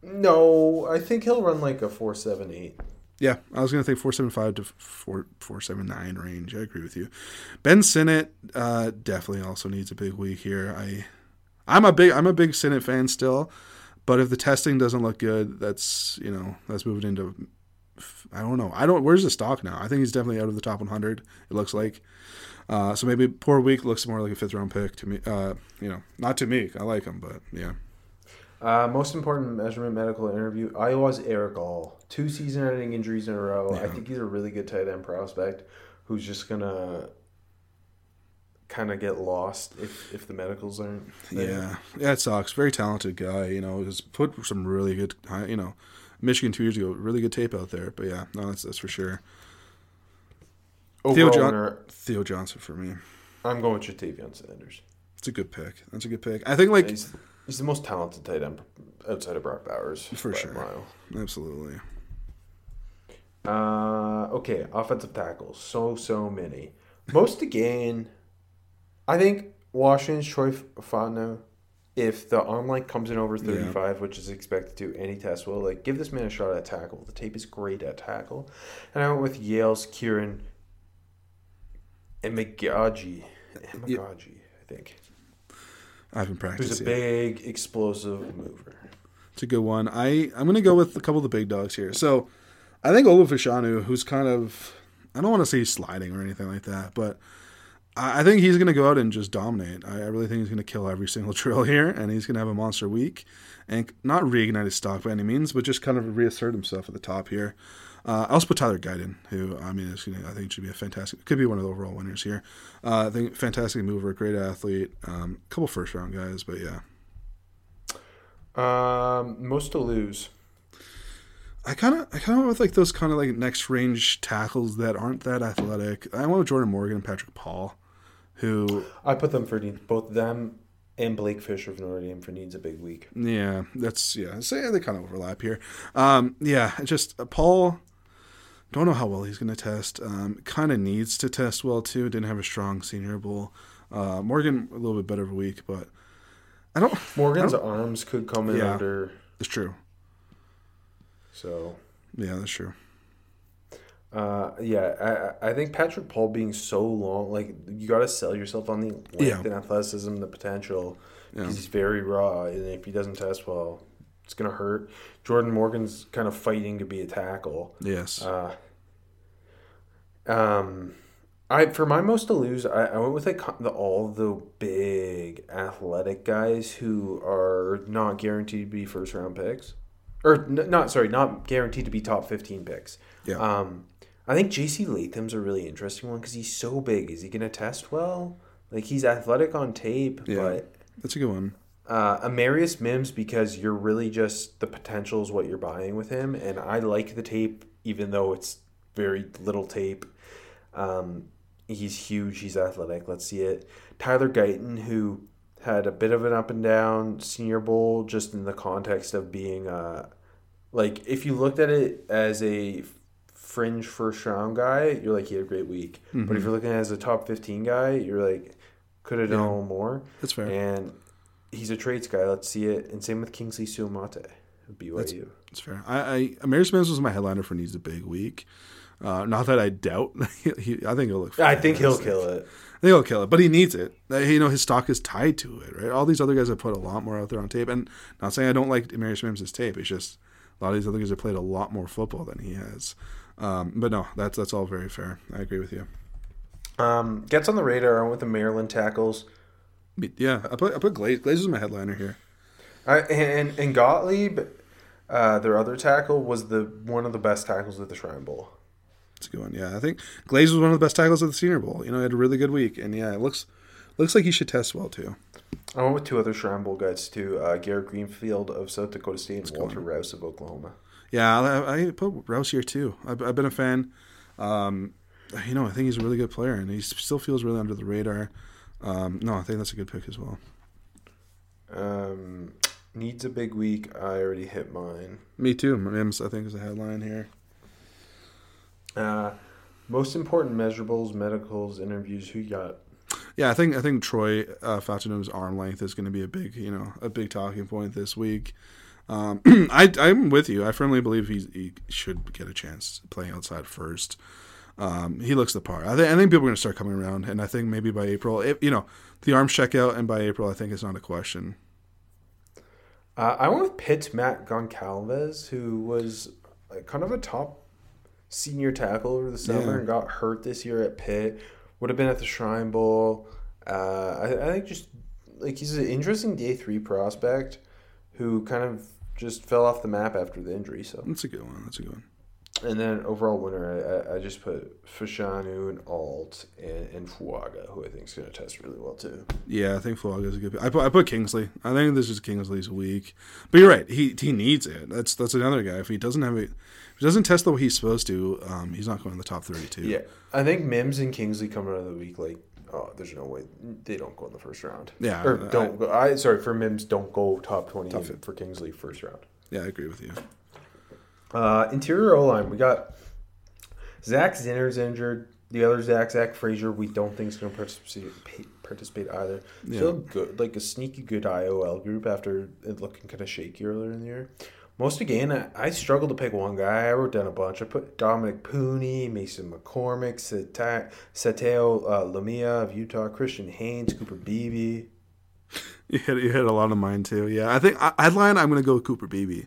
No, I think he'll run like a four seven eight. Yeah, I was gonna think four seven five to four four seven nine range. I agree with you. Ben Sinnott uh, definitely also needs a big week here. I, I'm a big I'm a big Sinnott fan still, but if the testing doesn't look good, that's you know that's moving into. I don't know. I don't. Where's the stock now? I think he's definitely out of the top 100. It looks like. Uh, so maybe poor week looks more like a fifth round pick to me. Uh, you know, not to me. I like him, but yeah. Uh, most important measurement medical interview. Iowa's Erick All. Two season ending injuries in a row. I think he's a really good tight end prospect who's just gonna kind of get lost if, if the medicals aren't. there. Yeah, yeah, it sucks. Very talented guy. You know, has put some really good. You know, Michigan two years ago, really good tape out there. But yeah, no, that's that's for sure. Theo, Overall John- winner, Theo Johnson for me. I'm going with Ja'Tavion Sanders. It's a good pick. That's a good pick. I think like He's, he's the most talented tight end outside of Brock Bowers. For sure. mile. absolutely. Uh, okay, offensive tackles. So so many. Most again, I think Washington's Troy Fautanu. If the online comes in over thirty five, which is expected to, any test will like give this man a shot at tackle. The tape is great at tackle, and I went with Yale's Kiran Amegadjie. Yeah. I think. I haven't Who's practiced a big explosive mover. It's a good one. I I'm gonna go with a couple of the big dogs here. So I think Olu Fashanu, who's kind of I don't want to say he's sliding or anything like that, but I think he's gonna go out and just dominate. I, really think he's gonna kill every single drill here, and he's gonna have a monster week, and not reignite his stock by any means, but just kind of reassert himself at the top here. Uh, I also put Tyler Guyton, who I mean, is gonna, I think should be a fantastic, could be one of the overall winners here. Uh, I think fantastic mover, great athlete, um, couple first round guys, but yeah, Um, most to lose. I kind of, I kind of went with like those kind of like next range tackles that aren't that athletic. I went with Jordan Morgan and Patrick Paul, who, I put them for needs. Both them and Blake Fisher of Notre Dame for needs a big week. yeah, that's yeah, so yeah, they kind of overlap here. Um, yeah, just uh, Paul. Don't know how well he's going to test. Um, kind of needs to test well too. Didn't have a strong Senior Bowl. Uh, Morgan a little bit better of a week, but I don't. Morgan's I don't- arms could come in Yeah. under. It's true. So Yeah, that's true. Uh, yeah, I I think Patrick Paul being so long, like you got to sell yourself on the length Yeah. and athleticism, the potential. Yeah. He's very raw, and if he doesn't test well, it's gonna hurt. Jordan Morgan's kind of fighting to be a tackle. Yes. Uh, um, I for my most to lose, I, I went with like the, all the big athletic guys who are not guaranteed to be first round picks, or n- not sorry, not guaranteed to be top fifteen picks. Yeah. Um, I think J.C. Latham's a really interesting one because he's so big. Is he gonna test well? Like he's athletic on tape, Yeah. but that's a good one. uh, Amarius Mims because you're really just the potential is what you're buying with him, and I like the tape even though it's very little tape. Um, he's huge. He's athletic. Let's see it. Tyler Guyton, who had a bit of an up and down Senior Bowl, just in the context of being uh, like if you looked at it as a fringe first round guy, you're like he had a great week. But if you're looking at as a top fifteen guy, you're like could have done Yeah. a little more. That's fair. And he's a traits guy. Let's see it. And same with Kingsley Suamataia of BYU. That's fair. I, I Amir Smith was my headliner for needs a big week. Uh, not that I doubt. he, I think he'll look. I think he'll kill it. I think he'll kill it, but he needs it. You know, his stock is tied to it, right? All these other guys have put a lot more out there on tape, and not saying I don't like Amarius Mims' tape. It's just a lot of these other guys have played a lot more football than he has. Um, but no, that's that's all very fair. I agree with you. Um, gets on the radar. I went with the Maryland tackles. Yeah, I put I put Glaze. Glaze is my headliner here. I, and and Gottlieb, uh, their other tackle, was the one of the best tackles at the Shrine Bowl. It's a good one. Yeah, I think Glaze was one of the best tackles at the Senior Bowl. You know, he had a really good week, and yeah, it looks looks like he should test well too. I went with two other Shrine Bowl guys too. Uh, Garrett Greenfield of South Dakota State and Walter. Rouse of Oklahoma. Yeah, I, I put Rouse here too. I've, I've been a fan. Um, you know, I think he's a really good player, and he still feels really under the radar. Um, no, I think that's a good pick as well. Um, needs a big week. I already hit mine. Me too. Mims, I think, is a headline here. Uh, most important measurables, medicals, interviews. Who you got? Yeah, I think I think Troy uh, arm length is going to be a big, you know, a big talking point this week. Um, I, I'm with you. I firmly believe he's, he should get a chance playing outside first. Um, he looks the part. I, think I think people are going to start coming around, and I think maybe by April, if, you know, the arms check out, and by April, I think it's not a question. Uh, I went with Pitt Matt Goncalves, who was kind of a top senior tackle over the summer Yeah. and got hurt this year at Pitt. Would have been at the Shrine Bowl. Uh, I, I think just like he's an interesting day three prospect who kind of just fell off the map after the injury. So That's a good one. That's a good one. and then overall winner, I, I, just put Fashanu and Alt and, and Fuaga, who I think is going to test really well too. Yeah, I think Flog is a good. pick. I put I put Kingsley. I think this is Kingsley's week. But you're right. He he needs it. That's that's another guy. If he doesn't have it, if he doesn't test the way he's supposed to, um, he's not going in the top 32. Yeah, I think Mims and Kingsley coming out of the week like, oh, there's no way they don't go in the first round. Yeah, or don't go. I sorry for Mims, don't go top twenty. Top for Kingsley first round. Yeah, I agree with you. Uh, interior O line, we got Zach Zinter's injured. The other Zach, Zach Frazier, we don't think is going to participate, participate either. Yeah. Feel good, like a sneaky good IOL group after it looking kind of shaky earlier in the year. Most again, I, I struggled to pick one guy. I wrote down a bunch. I put Dominic Puni, Mason McCormick, Sataoa uh, Laumea of Utah, Christian Haynes, Cooper Beebe. You hit you hit a lot of mine too. Yeah, I think I- headline. I'm going to go with Cooper Beebe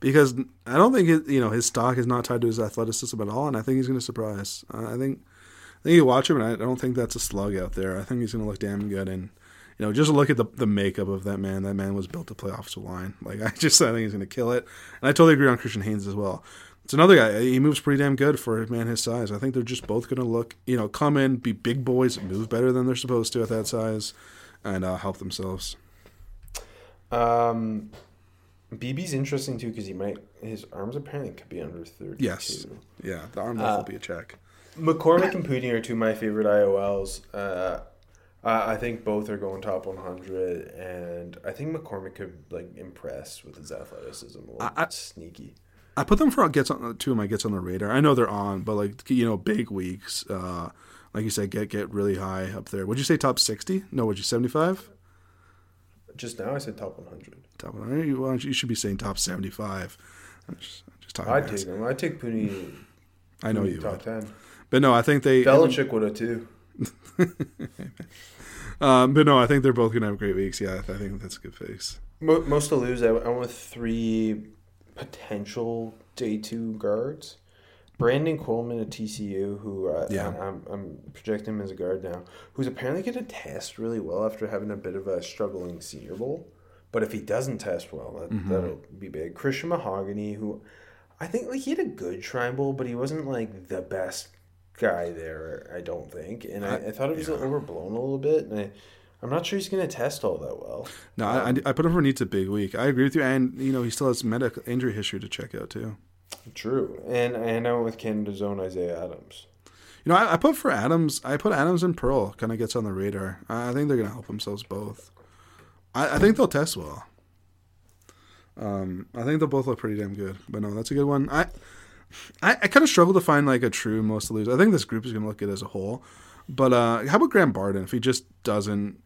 because I don't think it, you know his stock is not tied to his athleticism at all, and I think he's going to surprise. Uh, I think I think you watch him, and I don't think that's a slug out there. I think he's going to look damn good, and you know, just look at the the makeup of that man. That man was built to play offensive line. Like I just I think he's going to kill it, and I totally agree on Christian Haynes as well. It's another guy. He moves pretty damn good for a man his size. I think they're just both going to look, you know, come in, be big boys, move better than they're supposed to at that size, and uh, help themselves. Um, Beebe's interesting too because he might his arms apparently could be under thirty. Yes. Yeah, the arm length will be a check. McCormick and Puni are two of my favorite IOLs. Uh, I I think both are going top 100, and I think McCormick could like impress with his athleticism. A little I- I- sneaky. I put them for gets on two of my gets on the radar. I know they're on, but like you know, big weeks. Uh, like you said, get get really high up there. Would you say top sixty? No, would you seventy five? Just now I said top 100. Top one hundred. Well, you should be saying top seventy five. I'm just, I'm just talking. I'd take them. I'd take Puni. I know you top would, 10. but no, I think they. Belichick would have too. Um, but no, I think they're both gonna have great weeks. Yeah, I think that's a good face. Mo- Most to lose, I went with three potential day two guards. Brandon Coleman at TCU, who uh, Yeah. I, am I'm projecting him as a guard now, who's apparently going to test really well after having a bit of a struggling Senior Bowl. But if he doesn't test well, that, Mm-hmm. that'll be big. Christian Mahogany, who I think like he had a good Shrine Bowl, but he wasn't like the best guy there. I don't think, and I, I thought it was overblown a little bit, and I. I'm not sure he's going to test all that well. No, I, I, I put him for needs a big week. I agree with you, and you know he still has medical injury history to check out too. True, and and I went with Canada's own Isaiah Adams. You know, I, I put for Adams. I put Adams and Pearl. Kind of gets on the radar. I, think they're gonna help themselves both. I, I think they'll test well. Um, I think they'll both look pretty damn good. But no, that's a good one. I I, I kind of struggle to find like a true most to lose. I think this group is gonna look good as a whole. But uh, how about Graham Barton? If he just doesn't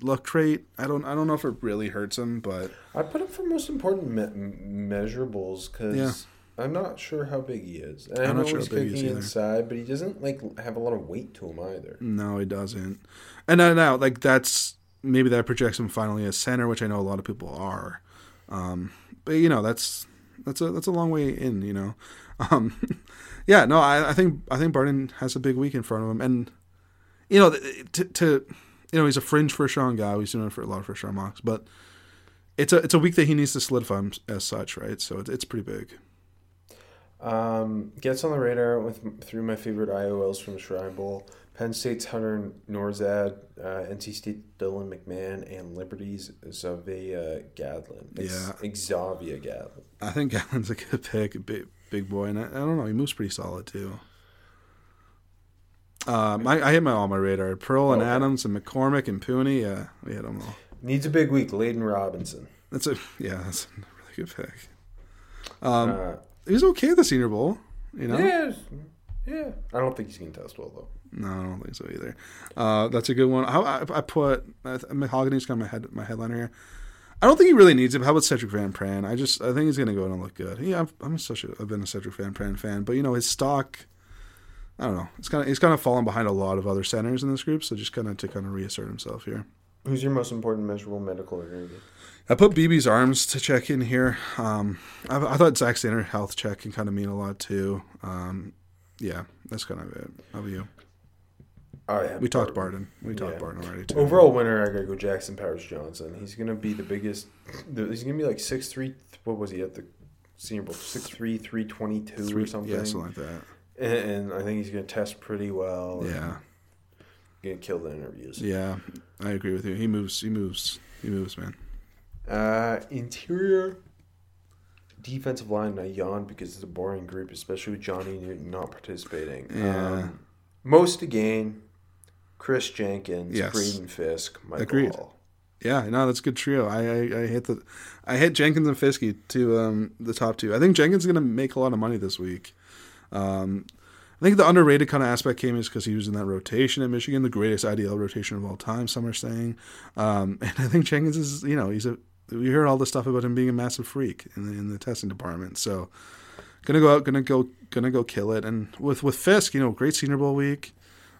look great, I don't I don't know if it really hurts him. But I put him for most important me- measurables because Yeah. I'm not sure how big he is. And I I'm know not sure he's how big he is either. inside, but he doesn't like have a lot of weight to him either. No, he doesn't. And I know, like that's maybe that projects him finally as center, which I know a lot of people are. Um, but you know, that's that's a that's a long way in. You know, um, yeah. No, I, I think I think Barton has a big week in front of him, and you know, to, to you know, he's a fringe first round guy. He's doing it for a lot of first round mocks, but it's a it's a week that he needs to solidify him as such, right? So it's it's pretty big. Um, gets on the radar with through my favorite IOLs from Shrine Bowl. Penn State's Hunter Nourzad, uh, NC State Dylan McMahon, and Liberty's X'Zauvea Gadlin. Ex- X'Zauvea Gadlin. I think Allen's a good pick, big boy, and I, I don't know, he moves pretty solid too. Um, I, I hit my all my radar. Pearl and Okay. Adams and McCormick and Puni. Yeah, we hit them all. Needs a big week. Layden Robinson. That's a yeah, that's a really good pick. Um, Uh, he was okay at the Senior Bowl. You know, Yeah, yeah. I don't think he's gonna test well though. no, I don't think so either. Uh, that's a good one. How I, I put I, kind of my head my headliner here. I don't think he really needs it. But how about Sedrick Van Pran? I just I think he's gonna go in and look good. Yeah, I'm, I'm such a I've been a Sedrick Van Pran fan, but you know his stock. I don't know. It's kind of he's kind of fallen behind a lot of other centers in this group, so just kind of to kind of reassert himself here. Who's your most important measurable medical interview? I put Beebe's arms to check in here. Um, I, I thought Zach Standard health check can kind of mean a lot too. Um, yeah, that's kind of it. How about you? Oh yeah, We talked Barton. We talked Yeah. Barton already too. Overall winner, I gotta go Jackson Powers Johnson. He's gonna be the biggest. He's gonna be like six three. What was he at the Senior Bowl? Six three three twenty two or something. Yeah, something like that. and, and I think he's gonna test pretty well. Yeah, gonna kill the interviews. yeah, I agree with you. He moves. He moves. He moves, man. Uh, interior defensive line. I yawn because it's a boring group, especially with Johnny Newton not participating. Yeah. Um, most to gain. Kris Jenkins, Yes. Braden Fiske, Michael Agreed. Hall. Yeah, no, that's a good trio. I, I, I hit the, I hit Jenkins and Fiske to um, the top two. I think Jenkins is going to make a lot of money this week. Um, I think the underrated kind of aspect came is because he was in that rotation at Michigan, the greatest IDL rotation of all time. Some are saying, um, and I think Jenkins is, you know, he's a. We heard all the stuff about him being a massive freak in the, in the testing department. So, gonna go out, gonna go, gonna go kill it. And with with Fiske, you know, great Senior Bowl week,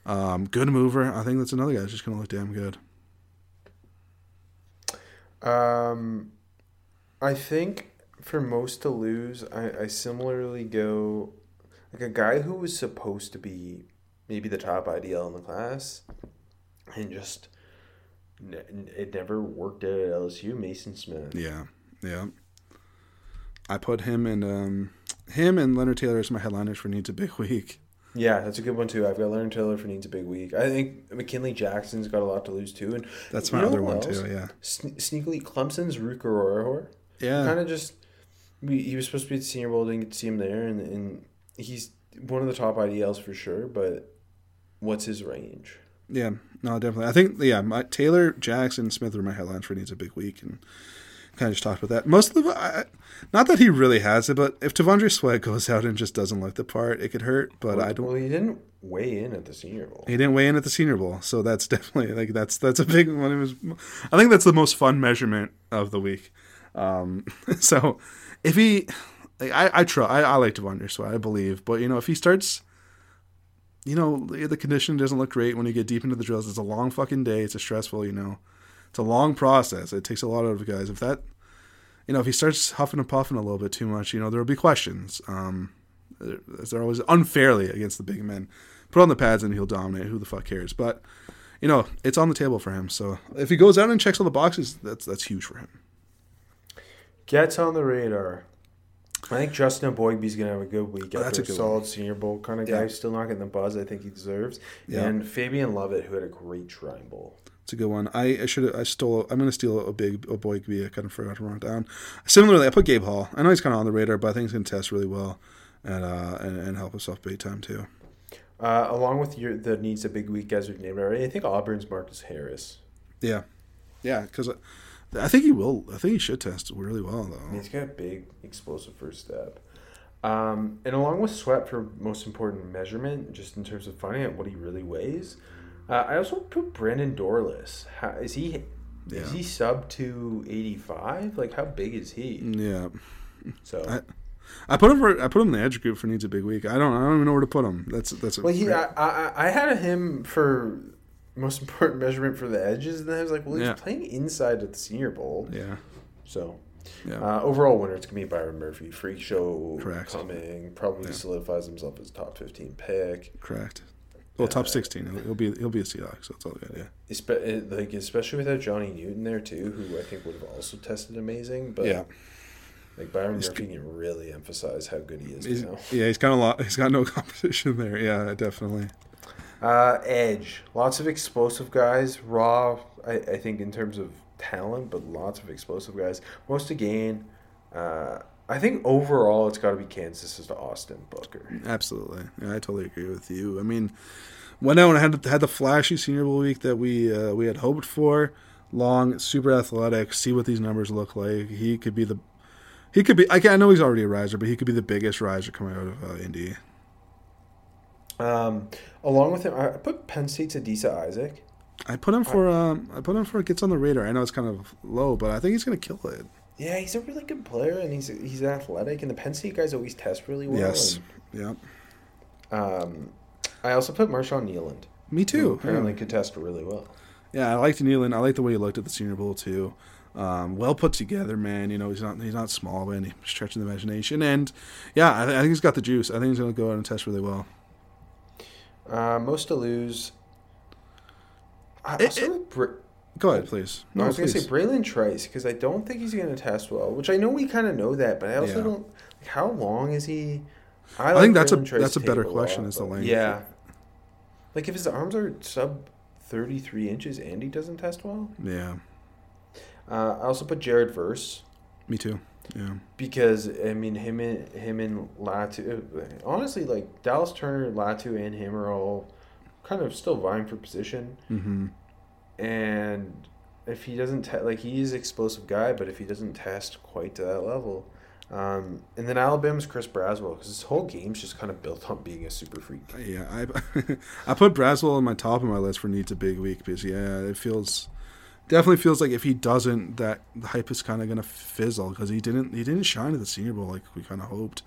um, good mover. I think that's another guy that's just gonna look damn good. Um, I think for most to lose, I, I similarly go like a guy who was supposed to be maybe the top IDL in the class, and just it never worked out at LSU. Maason Smith. Yeah, yeah. I put him and um, him and Leonard Taylor as my headliners for needs a big week. Yeah, that's a good one too. I've got Leonard Taylor for needs a big week. I think McKinley Jackson's got a lot to lose too, and That's you my know other one else? too. Yeah, Sne- sneakily, Clemson's Ruke Orhorhoro. yeah. kind of just we, he was supposed to be at the Senior Bowl, didn't get to see him there, and, and he's one of the top IDLs for sure. But what's his range? Yeah, no, definitely. I think yeah, my Taylor, Jackson, Smith are my headlines for needs a big week, and kind of just talked about that. Most of the, I, not that he really has it, but if T'Vondre Sweat goes out and just doesn't look the part, it could hurt. But I don't. Well, he didn't weigh in at the Senior Bowl. He didn't weigh in at the Senior Bowl, so that's definitely like that's that's a big one. Of his, I think that's the most fun measurement of the week. Um, so if he, like, I I try I, I like T'Vondre Sweat, I believe, but you know if he starts, you know the condition doesn't look great when you get deep into the drills. It's a long fucking day. It's a stressful, you know, it's a long process. It takes a lot out of guys. If that, you know, if he starts huffing and puffing a little bit too much, you know, there will be questions. Um, they're always unfairly against the big men. Put on the pads and he'll dominate. Who the fuck cares? But you know, it's on the table for him. So if he goes out and checks all the boxes, that's that's huge for him. Gets on the radar. I think Justin Eboigbe's gonna have a good week. Oh, that's a good solid one. Senior Bowl kind of Yeah. guy. Still not getting the buzz I think he deserves. Yeah. And Fabian Lovett, who had a great Shrine Bowl. It's a good one. I, I should I stole. I'm gonna steal a big a boy. I kind of forgot to run it down. Similarly, I put Gabe Hall. I know he's kind of on the radar, but I think he's gonna test really well and uh and, and help us off big time too. Uh, along with your the needs a big week guys we've named already, I think Auburn's Marcus Harris. Yeah, yeah, because I think he will. I think he should test really well though. He's got a big, explosive first step. Um, and along with Sweat for most important measurement, just in terms of finding out what he really weighs, uh, I also put Brandon Dorlus. How, is he Yeah. is he sub to eighty five? Like how big is he? Yeah, So I- I put him for I put him in the edge group for needs a big week. I don't I don't even know where to put him. That's that's a well, he I, I I had him for most important measurement for the edges, and then I was like, well, he's Yeah. playing inside at the Senior Bowl, yeah so. yeah. Uh, overall winner, it's gonna be Byron Murphy. Freak show Correct. coming. Probably Yeah. solidifies himself as top fifteen pick. Correct. Well, top sixteen. He'll, he'll be he'll be a Seahawk. So that's all good. Yeah. Like especially without Johnny Newton there too, who I think would have also tested amazing. But yeah. like Byron Murphy can really emphasize how good he is He's, now. yeah, he's got a lot. He's got no competition there. Yeah, definitely. Uh, edge, lots of explosive guys. Raw, I, I think in terms of talent, but lots of explosive guys. Most to gain. Uh, I think overall it's got to be Kansas as to Austin Booker. Absolutely. Yeah, I totally agree with you. I mean, went out and had had the flashy Senior Bowl week that we uh, we had hoped for. Long, super athletic. See what these numbers look like. He could be the. He could be. I, can, I know he's already a riser, but he could be the biggest riser coming out of uh, Indy. Um, along with him, I I put Penn State's Adisa Isaac. I put him for. Um, I put him for. Gets on the radar. I know it's kind of low, but I think he's gonna kill it. Yeah, he's a really good player, and he's he's athletic, and the Penn State guys always test really well. yes. and- Yep. Um, I also put Marshawn Kneeland. Me too. Apparently could test really well. Yeah, I liked Kneeland. I like the way he looked at the Senior Bowl too. Um, well put together, man. You know, he's not he's not small by any stretch of the imagination. And yeah, I, I think he's got the juice. I think he's going to go out and test really well. Uh, most to lose. I, It- also like Bra- Go ahead, please. no, I was gonna say Braylon Trice because I don't think he's gonna test well. Which I know we kind of know that, but I also Yeah. don't. Like, how long is he? I think that's a- Trice that's a better question, is the length. Yeah. Like if his arms are sub thirty three inches and he doesn't test well. Yeah, Uh, I also put Jared Verse. me too. Yeah, because I mean him and him and Latu. Honestly, like Dallas Turner, Latu, and him are all kind of still vying for position. hmm And if he doesn't te- like he's explosive guy, but if he doesn't test quite to that level, um, and then Alabama's Chris Braswell because this whole game's just kind of built on being a super freak. yeah. I I put Braswell on my top of my list for needs a big week because yeah, it feels definitely feels like if he doesn't, that the hype is kind of gonna fizzle because he didn't he didn't shine at the Senior Bowl like we kind of hoped.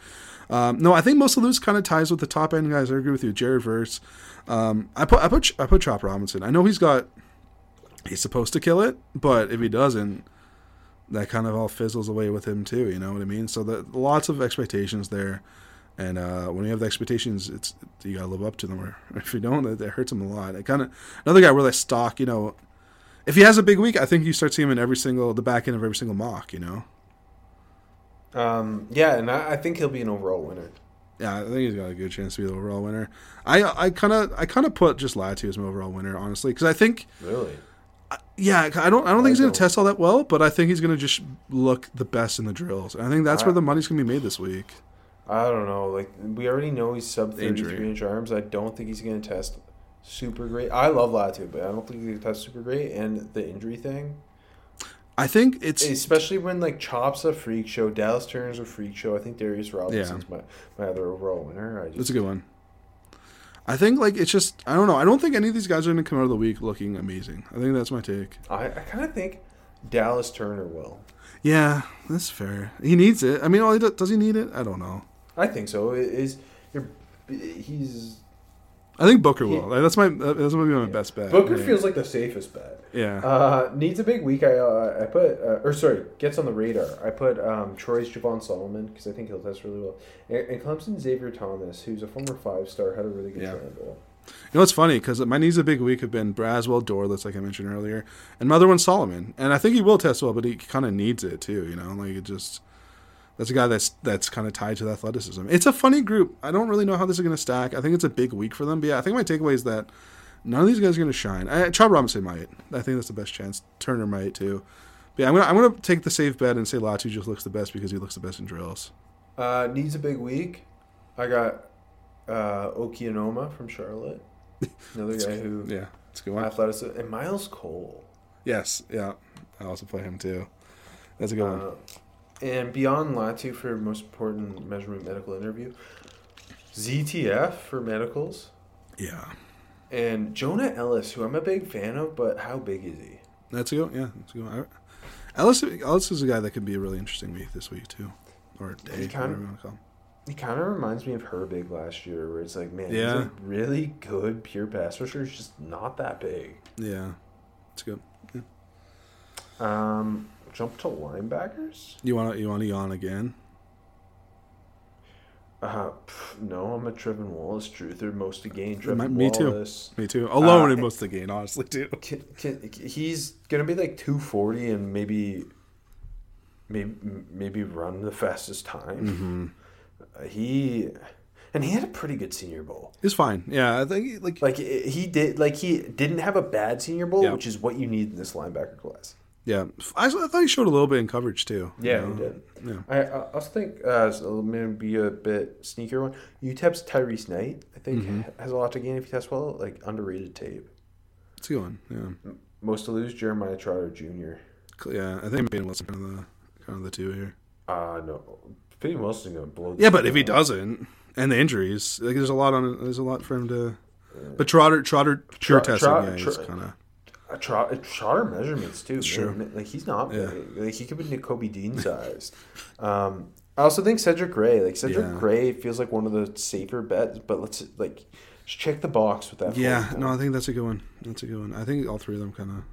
Um, no, I think most of those kind of ties with the top end guys. I agree with you, Jared Verse. Um, I put I put I put Chop Robinson. I know he's got he's supposed to kill it, but if he doesn't, that kind of all fizzles away with him too. You know what I mean? So the lots of expectations there. And uh, when you have the expectations, it's you gotta live up to them. Or if you don't, that, that hurts him a lot. It kind of another guy where they stock. You know, if he has a big week, I think you start seeing him in every single the back end of every single mock. You know, Um, yeah, and I, I think he'll be an overall winner. yeah, I think he's got a good chance to be the overall winner. I I kind of I kind of put just Latu as my overall winner, honestly, because I think Really? Yeah, I don't I don't think he's gonna test all that well, but I think he's gonna just look the best in the drills. And I think that's where the money's gonna be made this week. I don't know. Like we already know he's sub thirty three inch arms. I don't think he's going to test super great. I love Latu, but I don't think he's going to test super great. And the injury thing, I think it's Especially when like Chop's a freak show, Dallas Turner's a freak show. I think Darius Robinson's my, my other overall winner. I That's just a good one. I think like it's just I don't know. I don't think any of these guys are going to come out of the week looking amazing. I think that's my take. I, I kind of think Dallas Turner will. Yeah, that's fair. He needs it. I mean, all he does, does he need it? I don't know. I think so. It is you're, he's I think Booker He- will. Like, that's my that's gonna be my best bet. Booker yeah. feels like the safest bet. Yeah. Uh, needs a big week. I uh, I put uh, or sorry gets on the radar. I put um, Troy's Javon Solomon because I think he'll test really well. And, and Clemson Xavier Thomas, who's a former five star, had a really good Yeah. Shrine Bowl. You know it's funny? Because my needs a big week have been Braswell, Dorlus, like I mentioned earlier, and my other one's Solomon. And I think he will test well, but he kind of needs it too. You know, like it just that's a guy that's that's kind of tied to the athleticism. It's a funny group. I don't really know how this is going to stack. I think it's a big week for them. But yeah, I think my takeaway is that none of these guys are going to shine. I, Chop Robinson might. I think that's the best chance. Turner might too. But yeah, I'm gonna I'm gonna take the safe bet and say Latu just looks the best because he looks the best in drills. Uh, needs a big week. I got uh, Okie-Anoma from Charlotte, another guy who Yeah, it's a good one. athleticism, and Myles Cole. Yes, yeah. I also play him too. That's a good one. And beyond Latu for most important measurement medical interview, ZTF for medicals, Yeah. and Jonah Elliss, who I'm a big fan of, but how big is he? That's a good. Yeah, that's a good. Ellis, Ellis is a guy that could be a really interesting week this week too, or day, He kind of- you want to call him. He kind of reminds me of Herbig last year, where it's like, man, he's Yeah. a really good pure pass rusher. He's just not that big. Yeah, it's good. Yeah. Um, jump to linebackers. You want to you want to yawn again? Uh, pff, no, I'm a Trevin Wallace truther. Most of the game, Trevin Me- me too. Me too. Alone Uh, in most of the game, honestly too. Can, can, he's gonna be like 240 and maybe, maybe, maybe run the fastest time. Mm-hmm. Uh, he, and he had a pretty good Senior Bowl. It's fine. Yeah, I think like Like he did, like he didn't have a bad Senior Bowl, Yeah. which is what you need in this linebacker class. Yeah. I, I thought he showed a little bit in coverage too. you Yeah, know? he did. Yeah. I, I also think uh, so maybe a bit sneakier one. UTEP's Tyrice Knight, I think, Mm-hmm. has a lot to gain if he tests well. Like underrated tape. It's a good one. Yeah. Most to lose, Jeremiah Trotter Jr. Yeah, I think Payton Wilson kind of the kind of the two here. Uh no, Payton Wilson's gonna blow. Yeah, but if he doesn't, and the injuries, like there's a lot on. There's a lot for him to. But Trotter, Trotter, pure Tro- testing, Tro- yeah, he's kind of. Tro- Trotter measurements too. Man. Like he's not Yeah. big. Like he could be Kobe Dean sized. um, I also think Cedric Gray. Like Cedric Yeah. Gray feels like one of the safer bets. But let's like just check the box with that. Yeah, no, I think that's a good one. That's a good one. I think all three of them kind of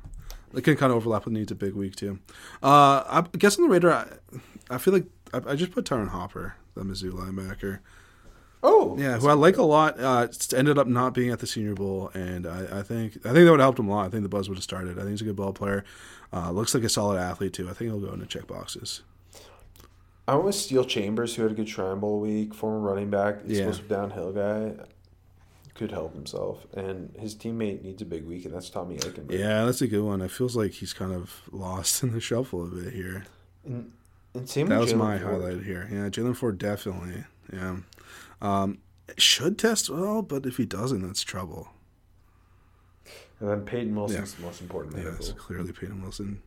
they can kind of overlap with needs a big week too. Uh, I guess on the radar, I, I feel like I, I just put Ty'Ron Hopper, the Mizzou linebacker. Oh Yeah, who I like a lot. Uh, ended up not being at the Senior Bowl, and I, I think I think that would have helped him a lot. I think the buzz would have started. I think he's a good ball player. Uh, looks like a solid athlete too. I think he'll go into check boxes. I went with Steele Chambers, who had a good Shrine Bowl week, former running back, Yeah. explosive downhill guy. Could help himself, and his teammate needs a big week, and that's Tommy Eichenberg. Yeah, that's a good one. It feels like he's kind of lost in the shuffle a bit here. and, and same That was Jaylan my Ford. highlight here. Yeah, Jaylan Ford definitely. Yeah, um, should test well, but if he doesn't, that's trouble. And then Payton Wilson's the most important Yeah, it's clearly Payton Wilson.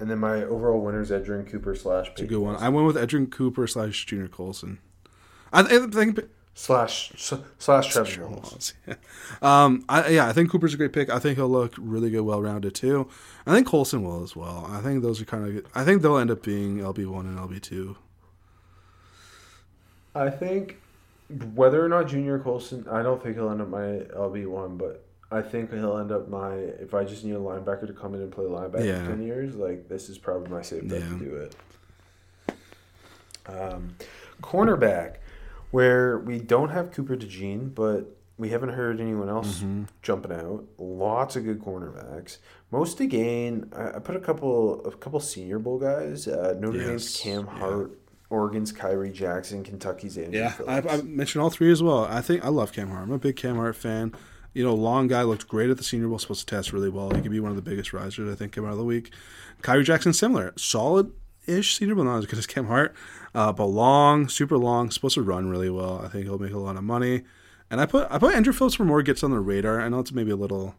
And then my overall winner is Edgerrin Cooper slash It's a good one. I went with Edgerrin Cooper slash Junior Colson. I, I think slash slash Trevin Wallace. Yeah. Um, I, yeah, I think Cooper's a great pick. I think he'll look really good, well rounded too. I think Colson will as well. I think those are kind of. Good. I think they'll end up being LB one and LB two. I think whether or not Junior Colson, I don't think he'll end up my LB one, but I think he'll end up my. If I just need a linebacker to come in and play linebacker Yeah. for ten years, like this is probably my safe bet Yeah. to do it. Um, cornerback, where we don't have Cooper DeJean, but we haven't heard anyone else Mm-hmm. jumping out. Lots of good cornerbacks. Most to gain. I, I put a couple, a couple Senior Bowl guys. Uh, Notre Dame's Yes, Cam yeah. Hart, Oregon's Khyree Jackson, Kentucky's Andrew Yeah, I, I mentioned all three as well. I think I love Cam Hart. I'm a big Cam Hart fan. You know, long guy looked great at the Senior Bowl. Supposed to test really well. He could be one of the biggest risers I think come out of the week. Khyree Jackson similar, solid ish Senior Bowl, not as good as Cam Hart, uh, but long, super long. Supposed to run really well. I think he'll make a lot of money. And I put I put Andrew Phillips for more gets on the radar. I know it's maybe a little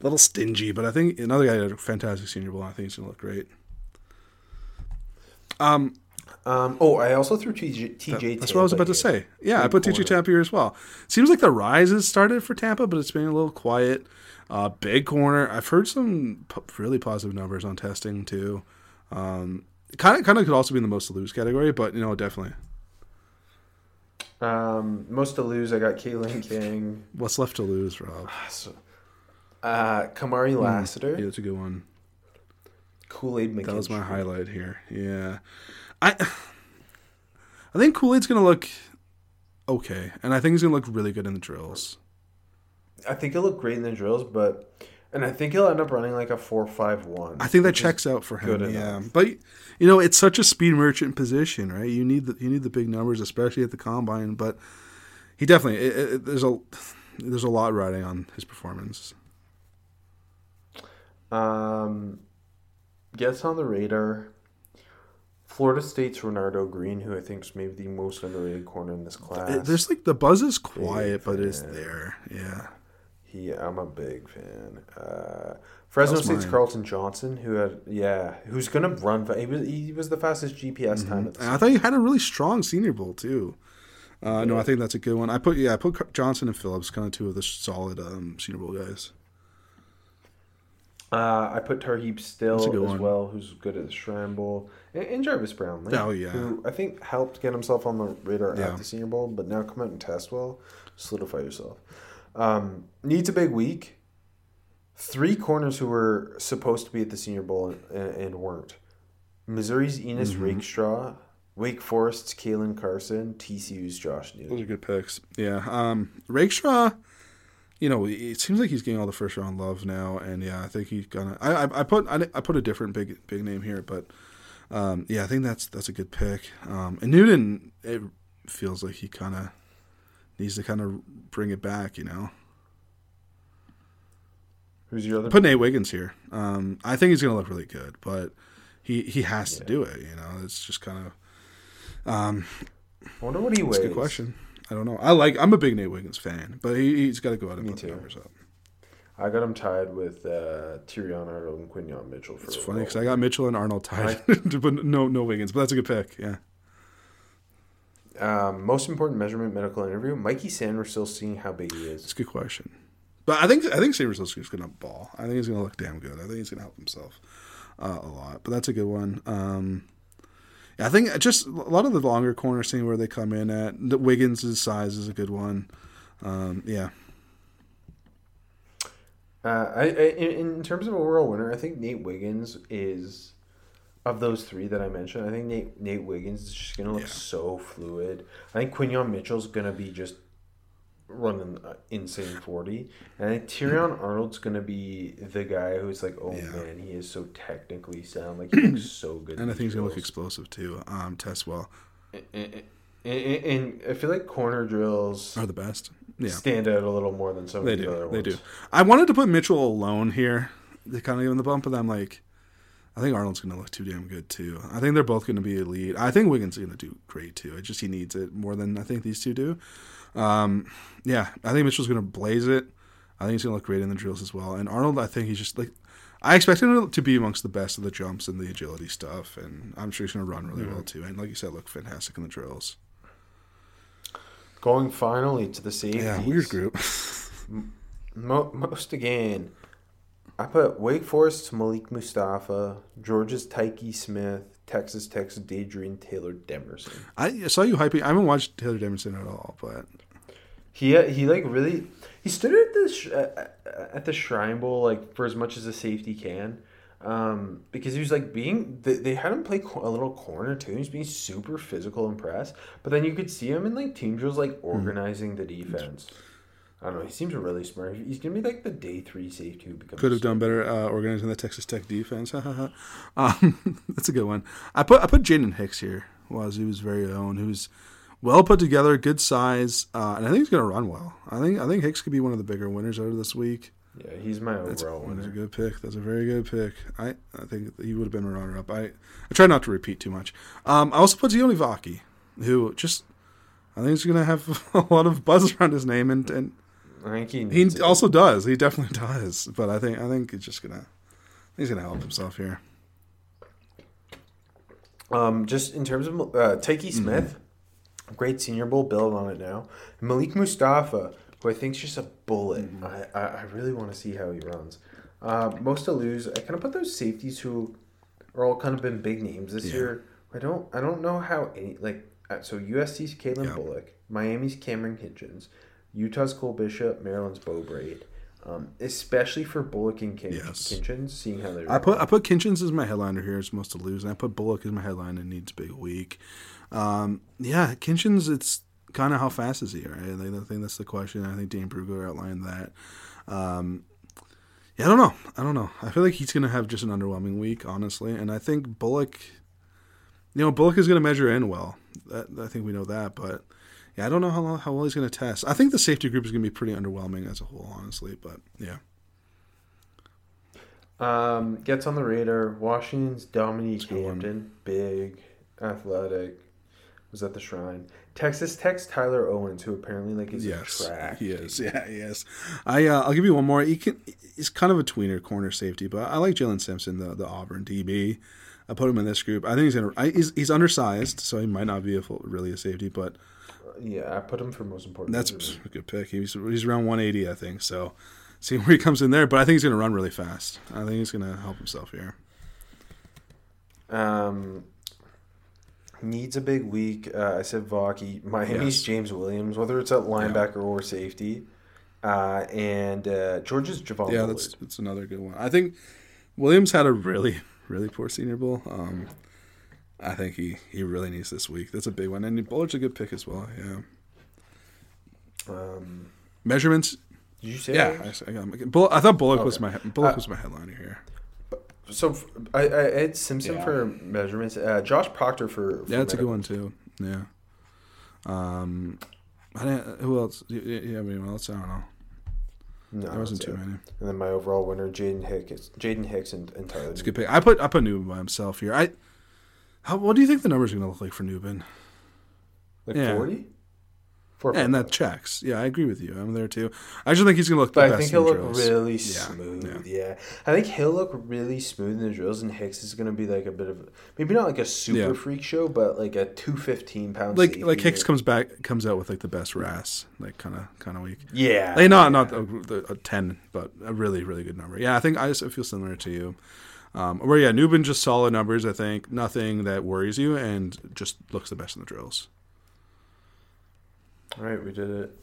a little stingy, but I think another guy had a fantastic Senior Bowl. I think he's gonna look great. Um, Um, oh, I also threw TJ. TJ that's what I was about to say. Yeah, I put TJ. Tampa here as well. Seems like the rise has started for Tampa, but it's been a little quiet. Uh, big corner. I've heard some p- really positive numbers on testing too. Um, kind of, kind of could also be in the most to lose category, but you know, definitely. Um, most to lose, I got Kalen King, What's left to lose, Rob? uh, Kamari Lassiter, Yeah, that's a good one. Kool Aid. That was my highlight here. Yeah, I, I think Kool Aid's gonna look okay, and I think he's gonna look really good in the drills. I think he'll look great in the drills, but and I think he'll end up running like a four five one. I think that checks out for him. Yeah, enough. but you know, it's such a speed merchant position, right? You need the you need the big numbers, especially at the combine. But he definitely it, it, there's a there's a lot riding on his performance. Um, gets on the radar. Florida State's Renardo Green, who I think is maybe the most underrated corner in this class. There's like the buzz is quiet, Big but it's there. Yeah, He, I'm a big fan. Uh, Fresno State's mine. Carlton Johnson, who had yeah, who's gonna run. He was he was the fastest GPS time at the I thought he had a really strong Senior Bowl too. Uh, No, I think that's a good one. I put yeah, I put Johnson and Phillips, kind of two of the solid um, Senior Bowl guys. Uh, I put Tarheeb Still as one. well, who's good at the Shrine Bowl, and, and Jarvis Brownlee. Oh, yeah. who I think helped get himself on the radar Yeah. at the Senior Bowl, but now come out and test well, solidify yourself. Um, needs a big week. Three corners who were supposed to be at the Senior Bowl and, and weren't. Missouri's Ennis Mm-hmm. Rakestraw, Wake Forest's Caelen Carson, TCU's Josh Those are good picks. Yeah. Um, Rakestraw, you know, it seems like he's getting all the first round love now, and yeah, I think he's gonna. I I, I put I, I put a different big big name here, but um, yeah, I think that's that's a good pick. Um, and Newton, it feels like he kind of needs to kind of bring it back, you know. Who's your other? Put Nate Wiggins here. Um, I think he's gonna look really good, but he he has to do it. You know, it's just kind of. Um, I wonder what he weighs. That's a good question. I don't know. I like. I'm a big Nate Wiggins fan, but he, he's got to go out and Me put the too. numbers up. I got him tied with uh, Terrion Arnold and Quinyon Mitchell. For It's funny because. I got Mitchell and Arnold tied, but no no Wiggins. But that's a good pick. Yeah. Um, most important measurement medical interview. Mikey Sanders still seeing how big he is. It's a good question. But I think I think Sabres is going to ball. I think he's going to look damn good. I think he's going to help himself uh, a lot. But that's a good one. Um, I think just a lot of the longer corners seeing where they come in at. The Wiggins' size is a good one. Um, yeah, Uh, I, I in, in terms of overall winner, I think Nate Wiggins is of those three that I mentioned. I think Nate Nate Wiggins is just gonna look Yeah. so fluid. I think Quinyon Mitchell's gonna be just running uh, insane forty, and I think Terrion Arnold's gonna be the guy who's like, oh Yeah. man, he is so technically sound. Like he looks so good. and I think he's going to look explosive too. Um, test well And, and, and I feel like corner drills are the best. Yeah. stand out a little more than some They of the other do. They do. I wanted to put Mitchell alone here to kind of give him the bump, but I'm like, I think Arnold's going to look too damn good too. I think they're both going to be elite. I think Wiggins is going to do great too. It just he needs it more than I think these two do. Um, yeah, I think Mitchell's going to blaze it. I think he's going to look great in the drills as well. And Arnold, I think he's just like. I expect him to be amongst the best of the jumps and the agility stuff, and I'm sure he's going to run really well too. And like you said, look fantastic in the drills. Going finally to the safeties. Yeah, weird group. Mo- most again, I put Wake Forest Malik Mustapha, Georgia's Tykee Smith, Texas Tech's Dadrian Taylor Demerson. I saw you hyping. I haven't watched Taylor Demerson at all, but He he like really he stood at the sh- uh, at the Shrine Bowl like for as much as a safety can. Um, because he was like being they, they had him play a little corner too. He's being super physical and press, but then you could see him in like team drills like organizing the defense. I don't know. He seems really smart. He's gonna be like the day three safety who becomes could have done better uh, organizing the Texas Tech defense. um, that's a good one. I put I put Jaden Hicks here. Was he was very own. Who's well put together, good size, uh, and I think he's going to run well. I think I think Hicks could be one of the bigger winners out of this week. Yeah, he's my That's, overall that's a good pick. That's a very good pick. I, I think he would have been a runner up. I I try not to repeat too much. Um, I also put Sione Vaki, who just I think he's going to have a lot of buzz around his name and and I think he, He it. also does. He definitely does. But I think I think he's just gonna he's gonna help himself here. Um, just in terms of uh, Smith. Mm-hmm. Great Senior Bowl, build on it now. Malik Mustapha, who I think is just a bullet. Mm-hmm. I, I, I really want to see how he runs. Uh, most to lose. I kind of put those safeties who are all kind of been big names this Yeah. year. I don't I don't know how any like uh, so USC's Calen Yeah. Bullock, Miami's Kamren Kinchens, Utah's Cole Bishop, Maryland's Beau Brade. Um, especially for Bullock and Kin- Yes. Kinchens, seeing how they I put I put Kinchens as my headliner here as most to lose, and I put Bullock as my headline and needs big week. Um, yeah, Kinchens, it's kind of how fast is he, right? I think, I think that's the question. I think Dane Brugler outlined that. Um, yeah, I don't know. I don't know. I feel like he's going to have just an underwhelming week, honestly. And I think Bullock, you know, Bullock is going to measure in well. That, I think we know that, but yeah, I don't know how how well he's going to test. I think the safety group is going to be pretty underwhelming as a whole, honestly. But yeah, Um, gets on the radar. Washington's Dominique. Hampton, big, athletic, was at the Shrine. Texas Tech's Tyler Owens, who apparently like is yes, a track. he is. Yeah, he is. I uh, I'll give you one more. He can. He's kind of a tweener corner safety, but I like Jaylin Simpson, the the Auburn DB. I put him in this group. I think he's gonna. I, he's he's undersized, so he might not be a full, really a safety, but Yeah, I put him for most important. that's a good pick. He's he's around 180, I think. So see where he comes in there, but I think he's gonna run really fast. I think he's gonna help himself here. Um, needs a big week. Uh, I said Vaki. Miami's Yes. James Williams, whether it's at linebacker or safety. Uh, and uh, Georgia's Javon Yeah, that's that's another good one. I think Williams had a really really poor Senior Bowl. Um, I think he he really needs this week. That's a big one, and Bullard's a good pick as well. Yeah, Um, measurements. did you say? Yeah. I, I, got. I thought Bullock was my Bullock Uh, was my headliner here. So f- I, I had Simpson Yeah. for measurements. Uh, Josh Proctor for, for Yeah, that's a good one too. Yeah. Um, I didn't, who else? You, you you anyone else? I don't know. No, There wasn't too it. many. And then my overall winner, Jaden Hicks, Jaden Hicks, and, and Tyler. It's a good pick. I put I put Nubin by himself here. I. How, what do you think the numbers are going to look like for Nubin? like yeah. Four, Yeah, and that checks. Yeah, I agree with you. I'm there too. I just think he's going to look. But the I best think he'll look drills. really Yeah, smooth. Yeah. yeah. I think he'll look really smooth in the drills, and Hicks is going to be like a bit of maybe not like a super Yeah. freak show, but like a two fifteen pound. Like like Hicks or- comes back comes out with like the best RAS like kind of kind of week. Yeah. Like not not a, a ten, but a really really good number. Yeah, I think I just feel similar to you. Um, where yeah, Nubin just solid numbers. I think nothing that worries you, and just looks the best in the drills. All right, we did it.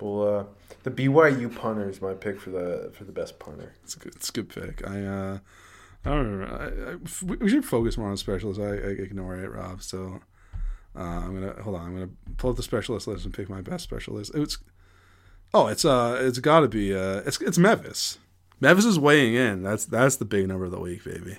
Well, uh, the BYU punter is my pick for the for the best punter. It's a good, it's a good pick. I uh, I don't remember. I, I, we- should focus more on specialists. I, I ignore it, Rob. So uh, I'm gonna hold on. I'm gonna pull up the specialist list and pick my best specialist. It's oh, it's uh, it's got to be uh, it's it's Mevis. Mevis is weighing in. That's that's the big number of the week, baby.